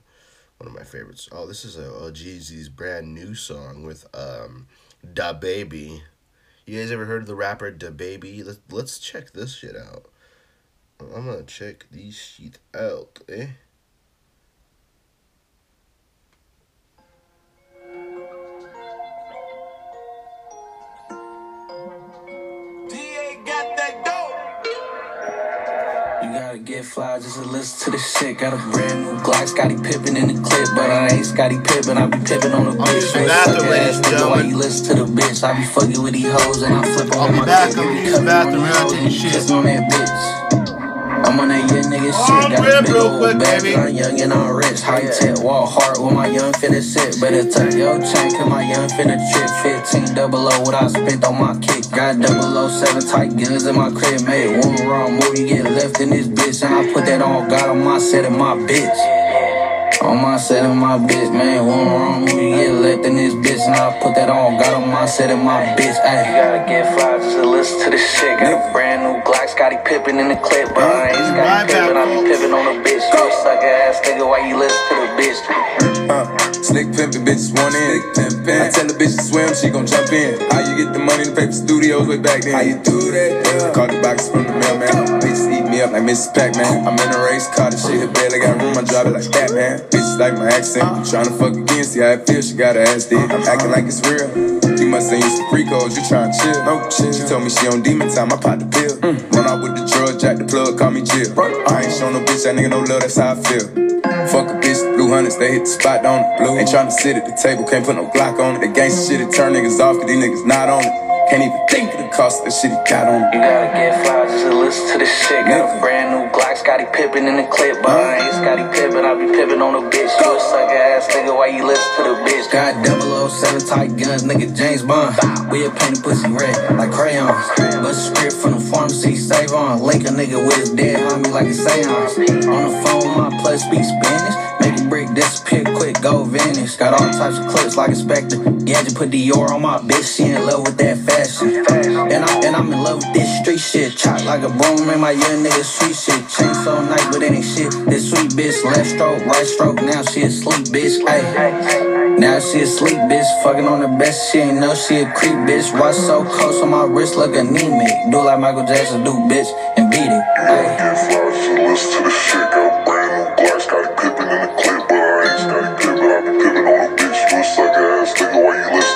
one of my favorites. Oh, this is a, a Jeezy's brand new song with um, Da Baby. You guys ever heard of the rapper Da Baby? Let's let's check this shit out. I'm gonna check these shit out, eh? Gotta get fly just to listen to the shit. Got a brand new Glock, Scottie Pippen in the clip, but I ain't Scottie Pippen. I be pippin' on the bitch. Straight suck ass nigga, why you listen to the bitch? I be fucking with these hoes and I flip on my back, I'm in the bathroom, I'm shit. on that bitch. I'm on that young nigga shit. Got a big old quick, bag, baby. I'm young and I'm rich. High tech, wall hard with my young finna sit. Better tuck your chain, cause my young finna trip. 15 double O, what I spent on my kick. Got 007 tight guns in my crib. Made one wrong move, you get left in this bitch. And I put that on God on my set and my bitch. On my set and my bitch, man. One wrong move, you get left in this bitch. And I put that on Got on my set and my bitch. Ay. You gotta get fly just to listen to this shit. Got a brand new Glock, Scottie Pippen in the clip. But I ain't Scottie Pippen, I be pippin' on the bitch. You a sucker ass nigga, why you listen to the bitch? Uh, slick pimpin', bitches want in. I tell the bitch to swim, she gon' jump in. How you get the money in the paper studios way back then? How you do that? Yeah. Call the box from the mailman. Bitches eat me up like Mrs. Pac-Man. I'm in a race car, the shit, hit barely got room, I drive it like Batman. Bitches like my accent. You Tryna fuck again, see how it feels, she got her ass dead. I'm acting like it's real. You must ain't used to free codes, you tryna chill. No chill. She told me she on demon time, I popped the pill. Mm. Run out with the drug, jack the plug, call me Jill. I ain't show no bitch, that nigga no love, that's how I feel. Fuck a bitch, blue hundreds, they hit the spot on it. Blue ain't tryna sit at the table, can't put no Glock on it. The gangsta shit, it turn niggas off, cause these niggas not on it. Can't even think cost the shit he got on. You gotta get fly just to listen to this shit. Got a brand new Glock, Scottie Pippen in the clip. But I ain't Scottie Pippen, I be pippin' on the bitch. You a sucker ass nigga, why you listen to the bitch? Got 007 tight guns, nigga James Bond. We a painted pussy red, like crayons. Bust a script from the pharmacy, save on. Link a nigga with his dead homie like a seance. On the phone, my plus speak Spanish. Make a brick disappear quick, go vanish. Got all types of clips like a spectre. Gadget put Dior on my bitch, she in love with that fashion. And, I, and I'm in love with this street shit. Chop like a broom, man, my young nigga sweet shit. Chain so nice, but it ain't shit. This sweet bitch, left stroke, right stroke, now she a sleep bitch. Ay. Now she a sleep bitch. Fucking on the best, she ain't know she a creep, bitch. Why so close on my wrist, look anemic. Do like Michael Jackson do, bitch, and beat it. Ay. Get fly, so listen to the shit. Got a brand new Glock, Scottie Pippen in the clip, but I ain't Scottie Pippen. I be pippin' on the bitch. You a sucker ass nigga, why you listen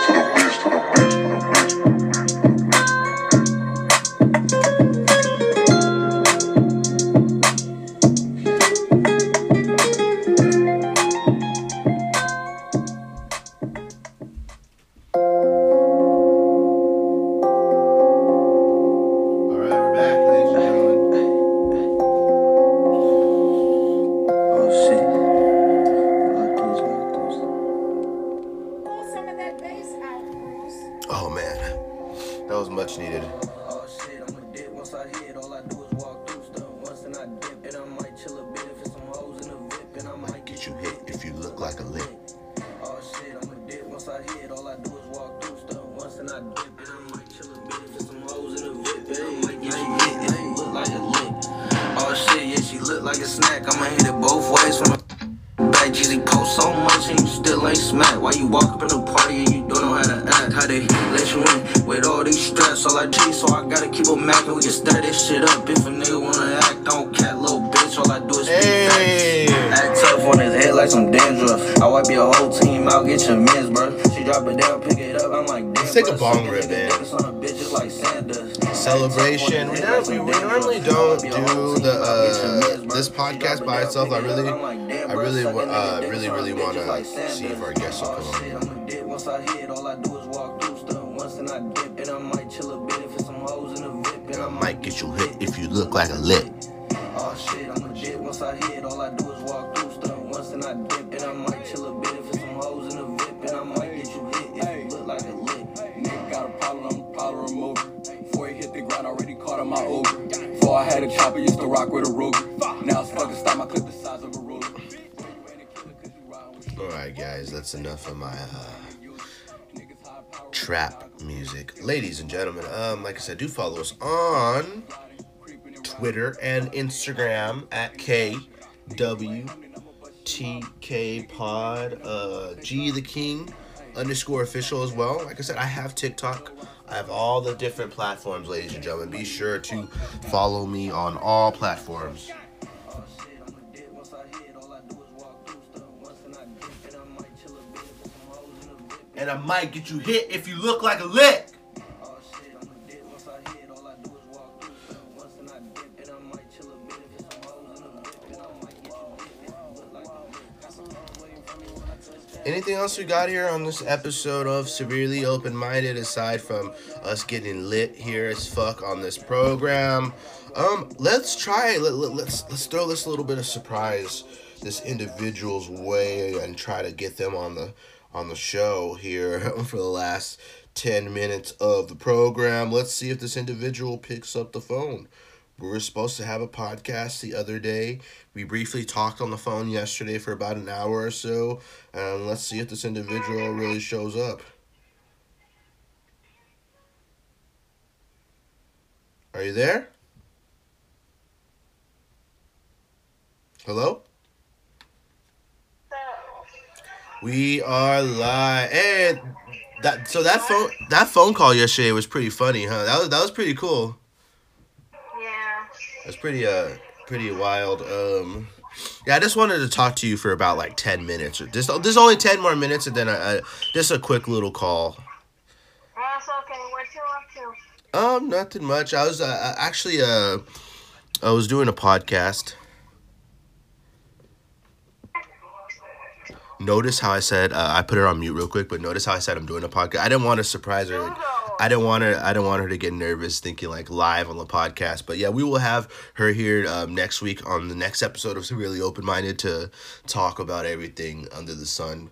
like a lick. Like Sanders. celebration. We, we, we normally don't do the uh, this podcast by itself. I really, I really, uh, really, really want to see if our guests will come on. Once I hit, all I do is walk through stuff. Once and I dip, and I might chill a bit if it's some hoes in the VIP. And I might get you hit if you look like a lit. That's enough of my uh, trap music. Ladies and gentlemen, um, like I said, do follow us on Twitter and Instagram at KWTK Pod, uh, G the King underscore official as well. Like I said, I have TikTok. I have all the different platforms, ladies and gentlemen. Be sure to follow me on all platforms. And I might get you hit if you look like a lick. Anything else we got here on this episode of Severely Open Minded aside from us getting lit here as fuck on this program? Um, let's try let, let, let's let's throw this little bit of surprise this individual's way and try to get them on the on the show here [laughs] for the last 10 minutes of the program. Let's see if this individual picks up the phone. We were supposed to have a podcast the other day. We briefly talked on the phone yesterday for about an hour or so. And let's see if this individual really shows up. Are you there? Hello? We are live. And that so that phone that phone call yesterday was pretty funny, huh? That was that was pretty cool. Yeah. That's pretty uh pretty wild. Um yeah, I just wanted to talk to you for about like 10 minutes or just there's only 10 more minutes and then I, I just a quick little call. That's okay. What you up to? Um nothing much. I was uh, actually uh I was doing a podcast. Notice how I said uh, I put her on mute real quick, but notice how I said I'm doing a podcast. I didn't want to surprise her. I didn't want her. I didn't want her to get nervous thinking like live on the podcast. But yeah, we will have her here um, next week on the next episode of Really Open Minded to talk about everything under the sun.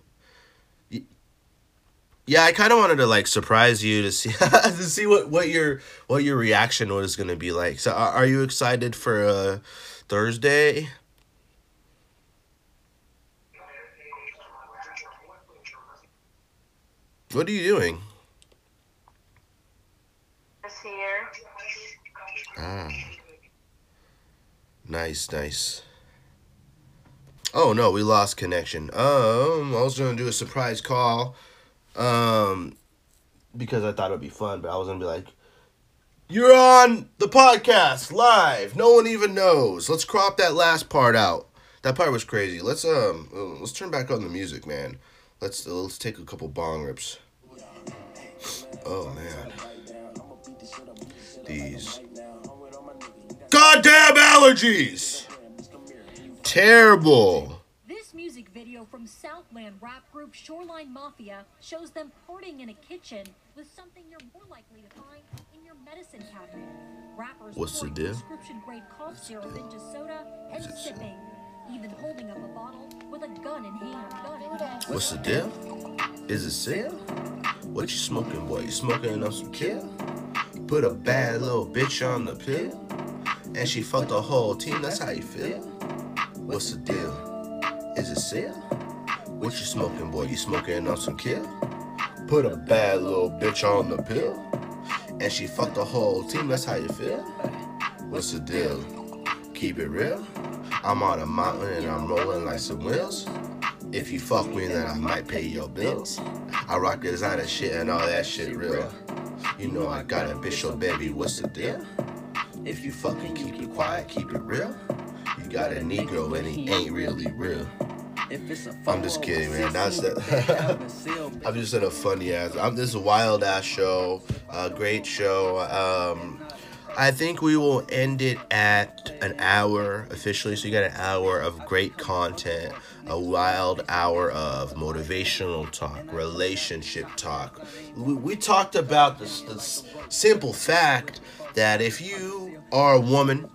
Yeah, I kind of wanted to like surprise you to see [laughs] to see what what your what your reaction was gonna be like. So, are, are you excited for uh, Thursday? What are you doing? Here. Ah. Nice, nice. Oh no, we lost connection. Um, I was gonna do a surprise call. Um, because I thought it'd be fun, but I was gonna be like, "You're on the podcast live. No one even knows. Let's crop that last part out. That part was crazy. Let's um, let's turn back on the music, man. Let's uh, let's take a couple bong rips. Oh man, these goddamn allergies. Terrible. This music video from Southland rap group Shoreline Mafia shows them partying in a kitchen with something you're more likely to find in your medicine cabinet. Rappers What's the deal? prescription grade cough syrup into soda and Is it so? sipping, even holding up a bottle with a gun in hand. What's the deal? Is it sale? What you smoking, boy? You smoking on some kill? Put a bad little bitch on the pill, and she fucked the whole team. That's how you feel. What's the deal? Is it sale? What you smoking, boy? You smoking on some kill? Put a bad little bitch on the pill, and she fucked the whole team. That's how you feel. What's the deal? Keep it real. I'm on a mountain and I'm rolling like some wheels. If you fuck me, then I might pay your bills. I rock designer shit and all that shit real. You know I got a bitch, so baby, what's the deal? If you fucking keep it quiet, keep it real. You got a Negro and he ain't really real. I'm just kidding, man. That's that. [laughs] I'm just in a funny ass. I'm this wild ass show. A great show. Um, I think we will end it at an hour officially. So you got an hour of great content, a wild hour of motivational talk, relationship talk. We, we talked about this simple fact that if you are a woman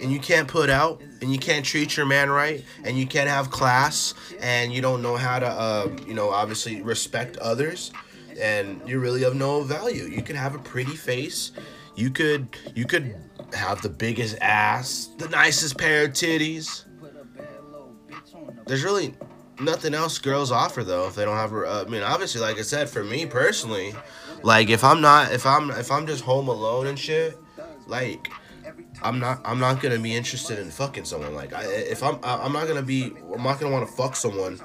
and you can't put out and you can't treat your man right and you can't have class and you don't know how to uh, you know obviously respect others and you're really of no value you can have a pretty face you could you could have the biggest ass the nicest pair of titties. There's really nothing else girls offer though if they don't have i mean obviously like i said for me personally like if i'm not if i'm if i'm just home alone and shit like I'm not I'm not gonna be interested in fucking someone. Like I if I'm I'm not gonna be I'm not gonna want to fuck someone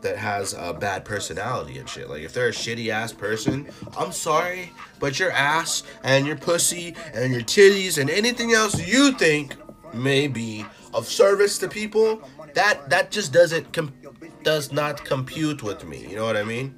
that has a bad personality and shit. Like if they're a shitty ass person, I'm sorry, but your ass and your pussy and your titties and anything else you think may be of service to people, that that just doesn't com- does not compute with me. You know what I mean?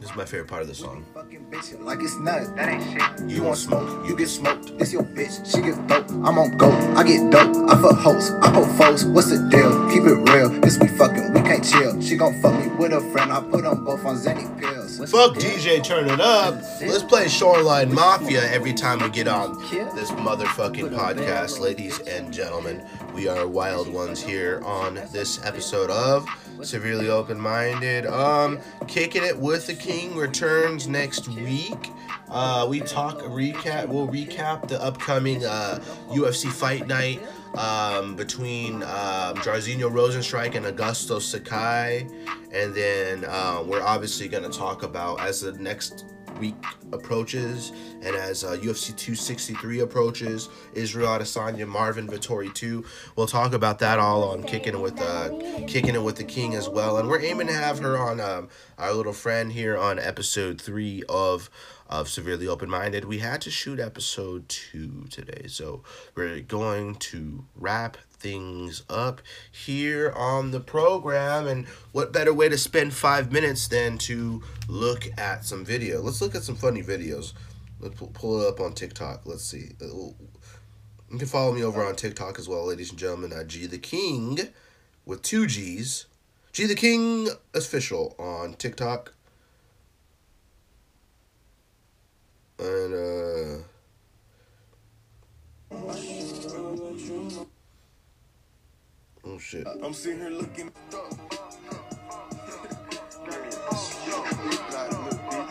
This is my favorite part of the song. Like it's nuts. That ain't shit. You want smoke? You get smoked. It's your bitch. She get dope. I'm on go. I get dope. I fuck hoes. I fuck foes. What's the deal? Keep it real. It's we fucking. We can't chill. She gon' fuck me with a friend. I put them both on Zenny pills. Fuck DJ, turn it up. Let's play Shoreline Mafia every time we get on this motherfucking podcast, ladies and gentlemen. We are wild ones here on this episode of Severely Open Minded. Um, kicking it with the King returns next week. Uh, we talk recap. We'll recap the upcoming uh, UFC fight night um, between um, Jairzinho Rozenstruik and Augusto Sakai, and then uh, we're obviously going to talk about as the next week approaches and as uh, UFC 263 approaches, Israel Adesanya, Marvin Vettori 2. We'll talk about that all on kicking it with uh, kicking it with the King as well, and we're aiming to have her on um, our little friend here on episode three of of severely open minded. We had to shoot episode two today, so we're going to wrap things up here on the program. And what better way to spend five minutes than to look at some video? Let's look at some funny videos. Let's pull it up on TikTok. Let's see. Uh, You can follow me over on TikTok as well, ladies and gentlemen. G the King with two G's. G the King official on TikTok. And uh Oh shit. I'm sitting here looking.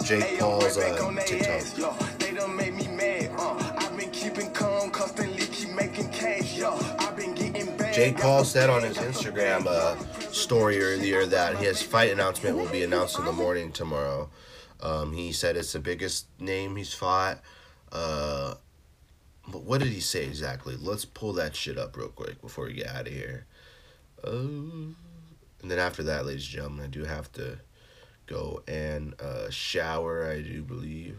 Jake Paul's uh, TikTok. Yo, they done made me mad. Uh, I've been keeping calm, constantly keep making cash. Yo, I've been getting bad. Jake Paul said on his Instagram uh, story earlier that his fight announcement will be announced in the morning tomorrow. Um, he said it's the biggest name he's fought. Uh, but what did he say exactly? Let's pull that shit up real quick before we get out of here. Uh, and then after that, ladies and gentlemen, I do have to go and uh, shower, I do believe.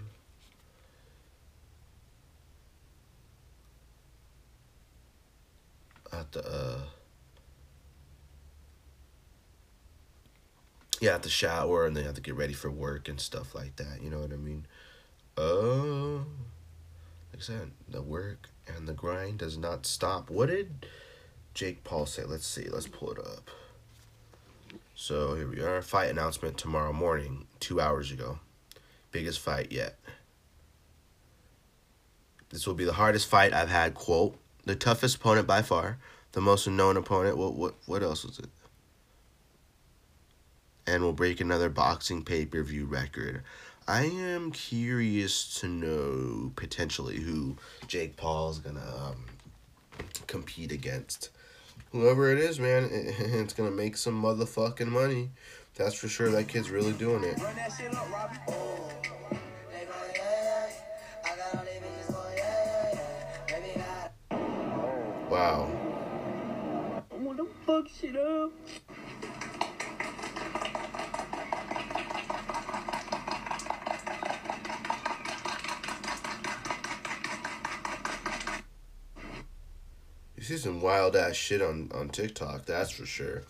I have to, uh, yeah, I have to shower and then have to get ready for work and stuff like that. You know what I mean? Uh, like I said, the work and the grind does not stop. What did Jake Paul say? Let's see. Let's pull it up. So here we are. Fight announcement tomorrow morning, two hours ago. Biggest fight yet. This will be the hardest fight I've had. Quote: The toughest opponent by far, the most known opponent. What what what else was it? And will break another boxing pay per view record. I am curious to know potentially who Jake Paul is gonna um, compete against. Whoever it is, man, it, [laughs] it's gonna make some motherfucking money. That's for sure. That kid's really doing it. Wow. Don't fuck shit up. You see some wild ass shit on, on TikTok, that's for sure.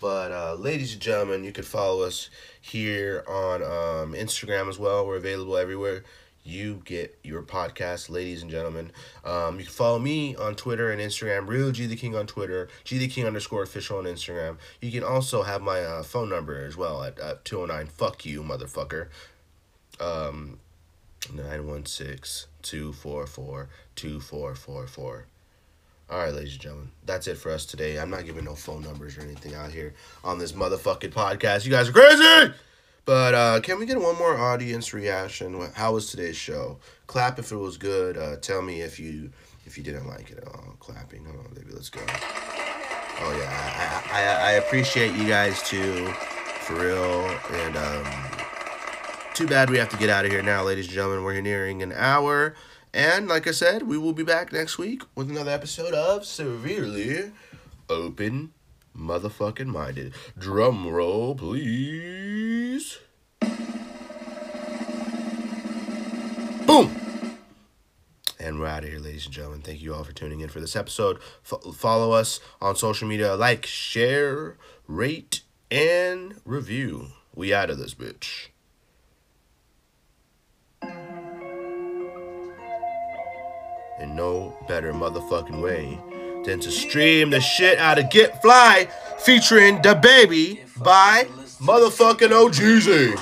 But uh, ladies and gentlemen, you can follow us here on um, Instagram as well. We're available everywhere. You get your podcast, ladies and gentlemen. Um, you can follow me on Twitter and Instagram, Real G the King on Twitter, G the King underscore official on Instagram. You can also have my uh, phone number as well at uh, 209 Fuck you, motherfucker. Um, 916 244 2444. All right, ladies and gentlemen, that's it for us today. I'm not giving no phone numbers or anything out here on this motherfucking podcast. You guys are crazy. But uh, can we get one more audience reaction? How was today's show? Clap if it was good. Uh, tell me if you if you didn't like it. Oh, clapping. Hold on, baby. Let's go. Oh yeah, I, I I appreciate you guys too, for real. And um, too bad we have to get out of here now, ladies and gentlemen. We're nearing an hour. And like I said, we will be back next week with another episode of Severely Open Motherfucking Minded. Drum roll, please. Boom! And we're out of here, ladies and gentlemen. Thank you all for tuning in for this episode. F- follow us on social media. Like, share, rate, and review. We out of this bitch. In no better motherfucking way than to stream the shit out of Get Fly featuring the baby by motherfucking OGZ.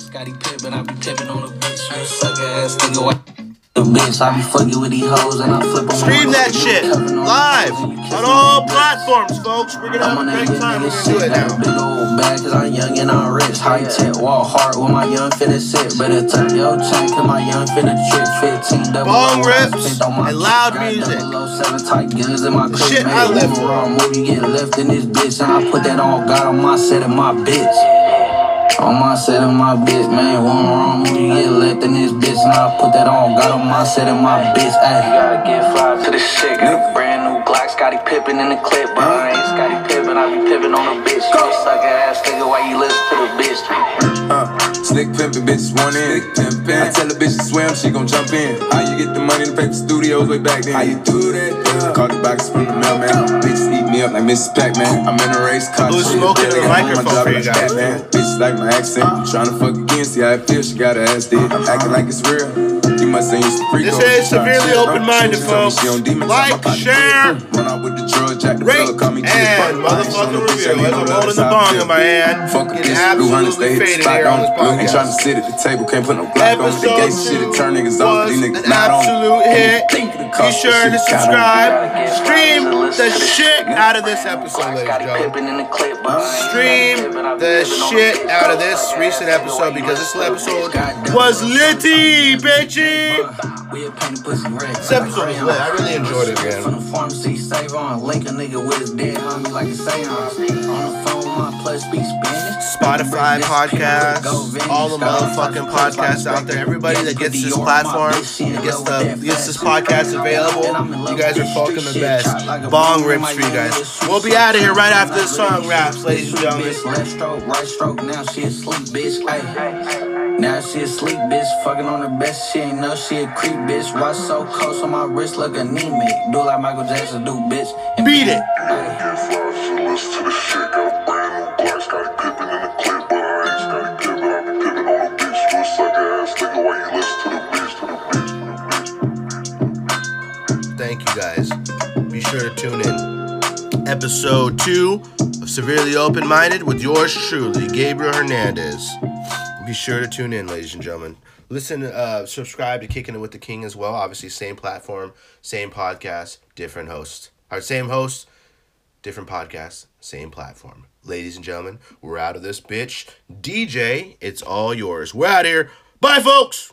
Scotty I be pippin' on the bitch. You suck ass nigga. Bitch, I be fucking with these hoes and I flip on Stream that shit live on all platforms, folks. We're gonna have a great time. We're gonna do it now. Big old bag, cause I'm young and I'm rich. High tech, walk hard with my young finna sit. Better tuck your chain, cause my young finna trip. 15 double Bong rips spent on my and loud music. 007 tight guns in my The crib. shit. I live for. you get left in this bitch. And I put that on God on my set and my bitch. On my set and my bitch, man. One wrong move, you get left in this bitch. And I put that on Got on my set and my bitch. Ay. Gotta get five to the shit. Got a brand new Glock, Scottie Pippen in the clip. But I ain't Scottie Pippen, I be pippin' on a bitch. You a sucker ass nigga, why you listen to the bitch? Uh, slick pimpin', bitches want in. I tell a bitch to swim, she gon' jump in. How you get the money to pay for studios way back then? How you do that? Yeah. Call the box from the mailman. Bitches eat me up like Mrs. Pac-Man. I'm in a race car. Who's shit, smoking the my microphone job for you like guys? Bitches like my accent. I'm tryna fuck again, see how it feels. She got her ass dead. I'm acting like it's real. You must say used to freak This is Severely? Open-Minded, She folks. She on demon Like, time, my pocket share, full. Run out with the drug, Jack the Rate fella, call me and Kid Rock. I ain't motherfucking son of a bitch, review. As I'm holding the bong in my hand, getting bitch, blue hunters, absolutely they hit the faded here on on this the. Ain't podcast. trying to sit at the table, can't put no Glock on the Episode gate. Shit, two turn niggas off, these niggas not on. absolute hit. Think of the Be sure to subscribe. Stream the shit out of this episode, ladies and gentlemen. Pippen in the clip. but I ain't Stream Scottie Pippen, I be the shit out of this recent episode because this listen episode was litty, bitchy. We a painted pussy red. This episode was lit. I really enjoyed it, man. From the pharmacy, save on. Link a nigga with his dead homie like a seance. On the phone, my plus speak Spanish. Spotify podcasts, all the motherfucking podcasts out there. Everybody that gets this platform, that gets the gets this podcast available, you guys are fucking the best. Bong rips for you guys. We'll be out of here right after this song raps, ladies and gentlemen. Left stroke, right stroke, now she asleep, bitch. Ay. Now she asleep, bitch. Fucking on the best, she ain't know she a creep, bitch. Watch so close on my wrist, look anemic. Do like Michael Jackson do, bitch. And Beat it. So a a a why? Thank you guys. Be sure to tune in. Episode two of Severely Open Minded with yours truly, Gabriel Hernandez. Be sure to tune in, ladies and gentlemen. Listen, uh, subscribe to Kicking It with the King as well. Obviously, same platform, same podcast, different host. Our same host, different podcast, same platform. Ladies and gentlemen, we're out of this bitch. DJ, it's all yours. We're out of here. Bye, folks.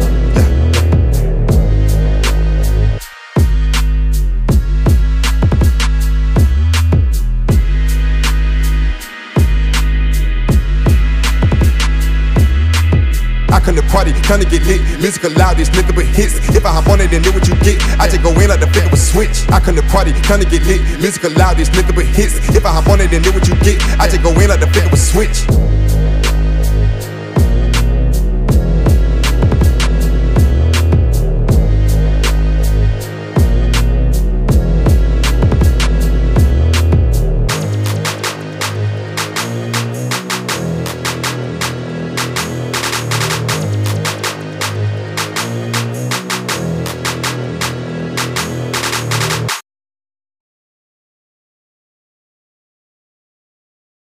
Come to party, come to get lit. Music loud, this nigga but hits. If I hop on it, then do what you get. I just go in like the flick of a switch. I come to party, come to get lit. Music loud, this nigga but hits. If I hop on it, then do what you get. I just go in like the flick of a switch.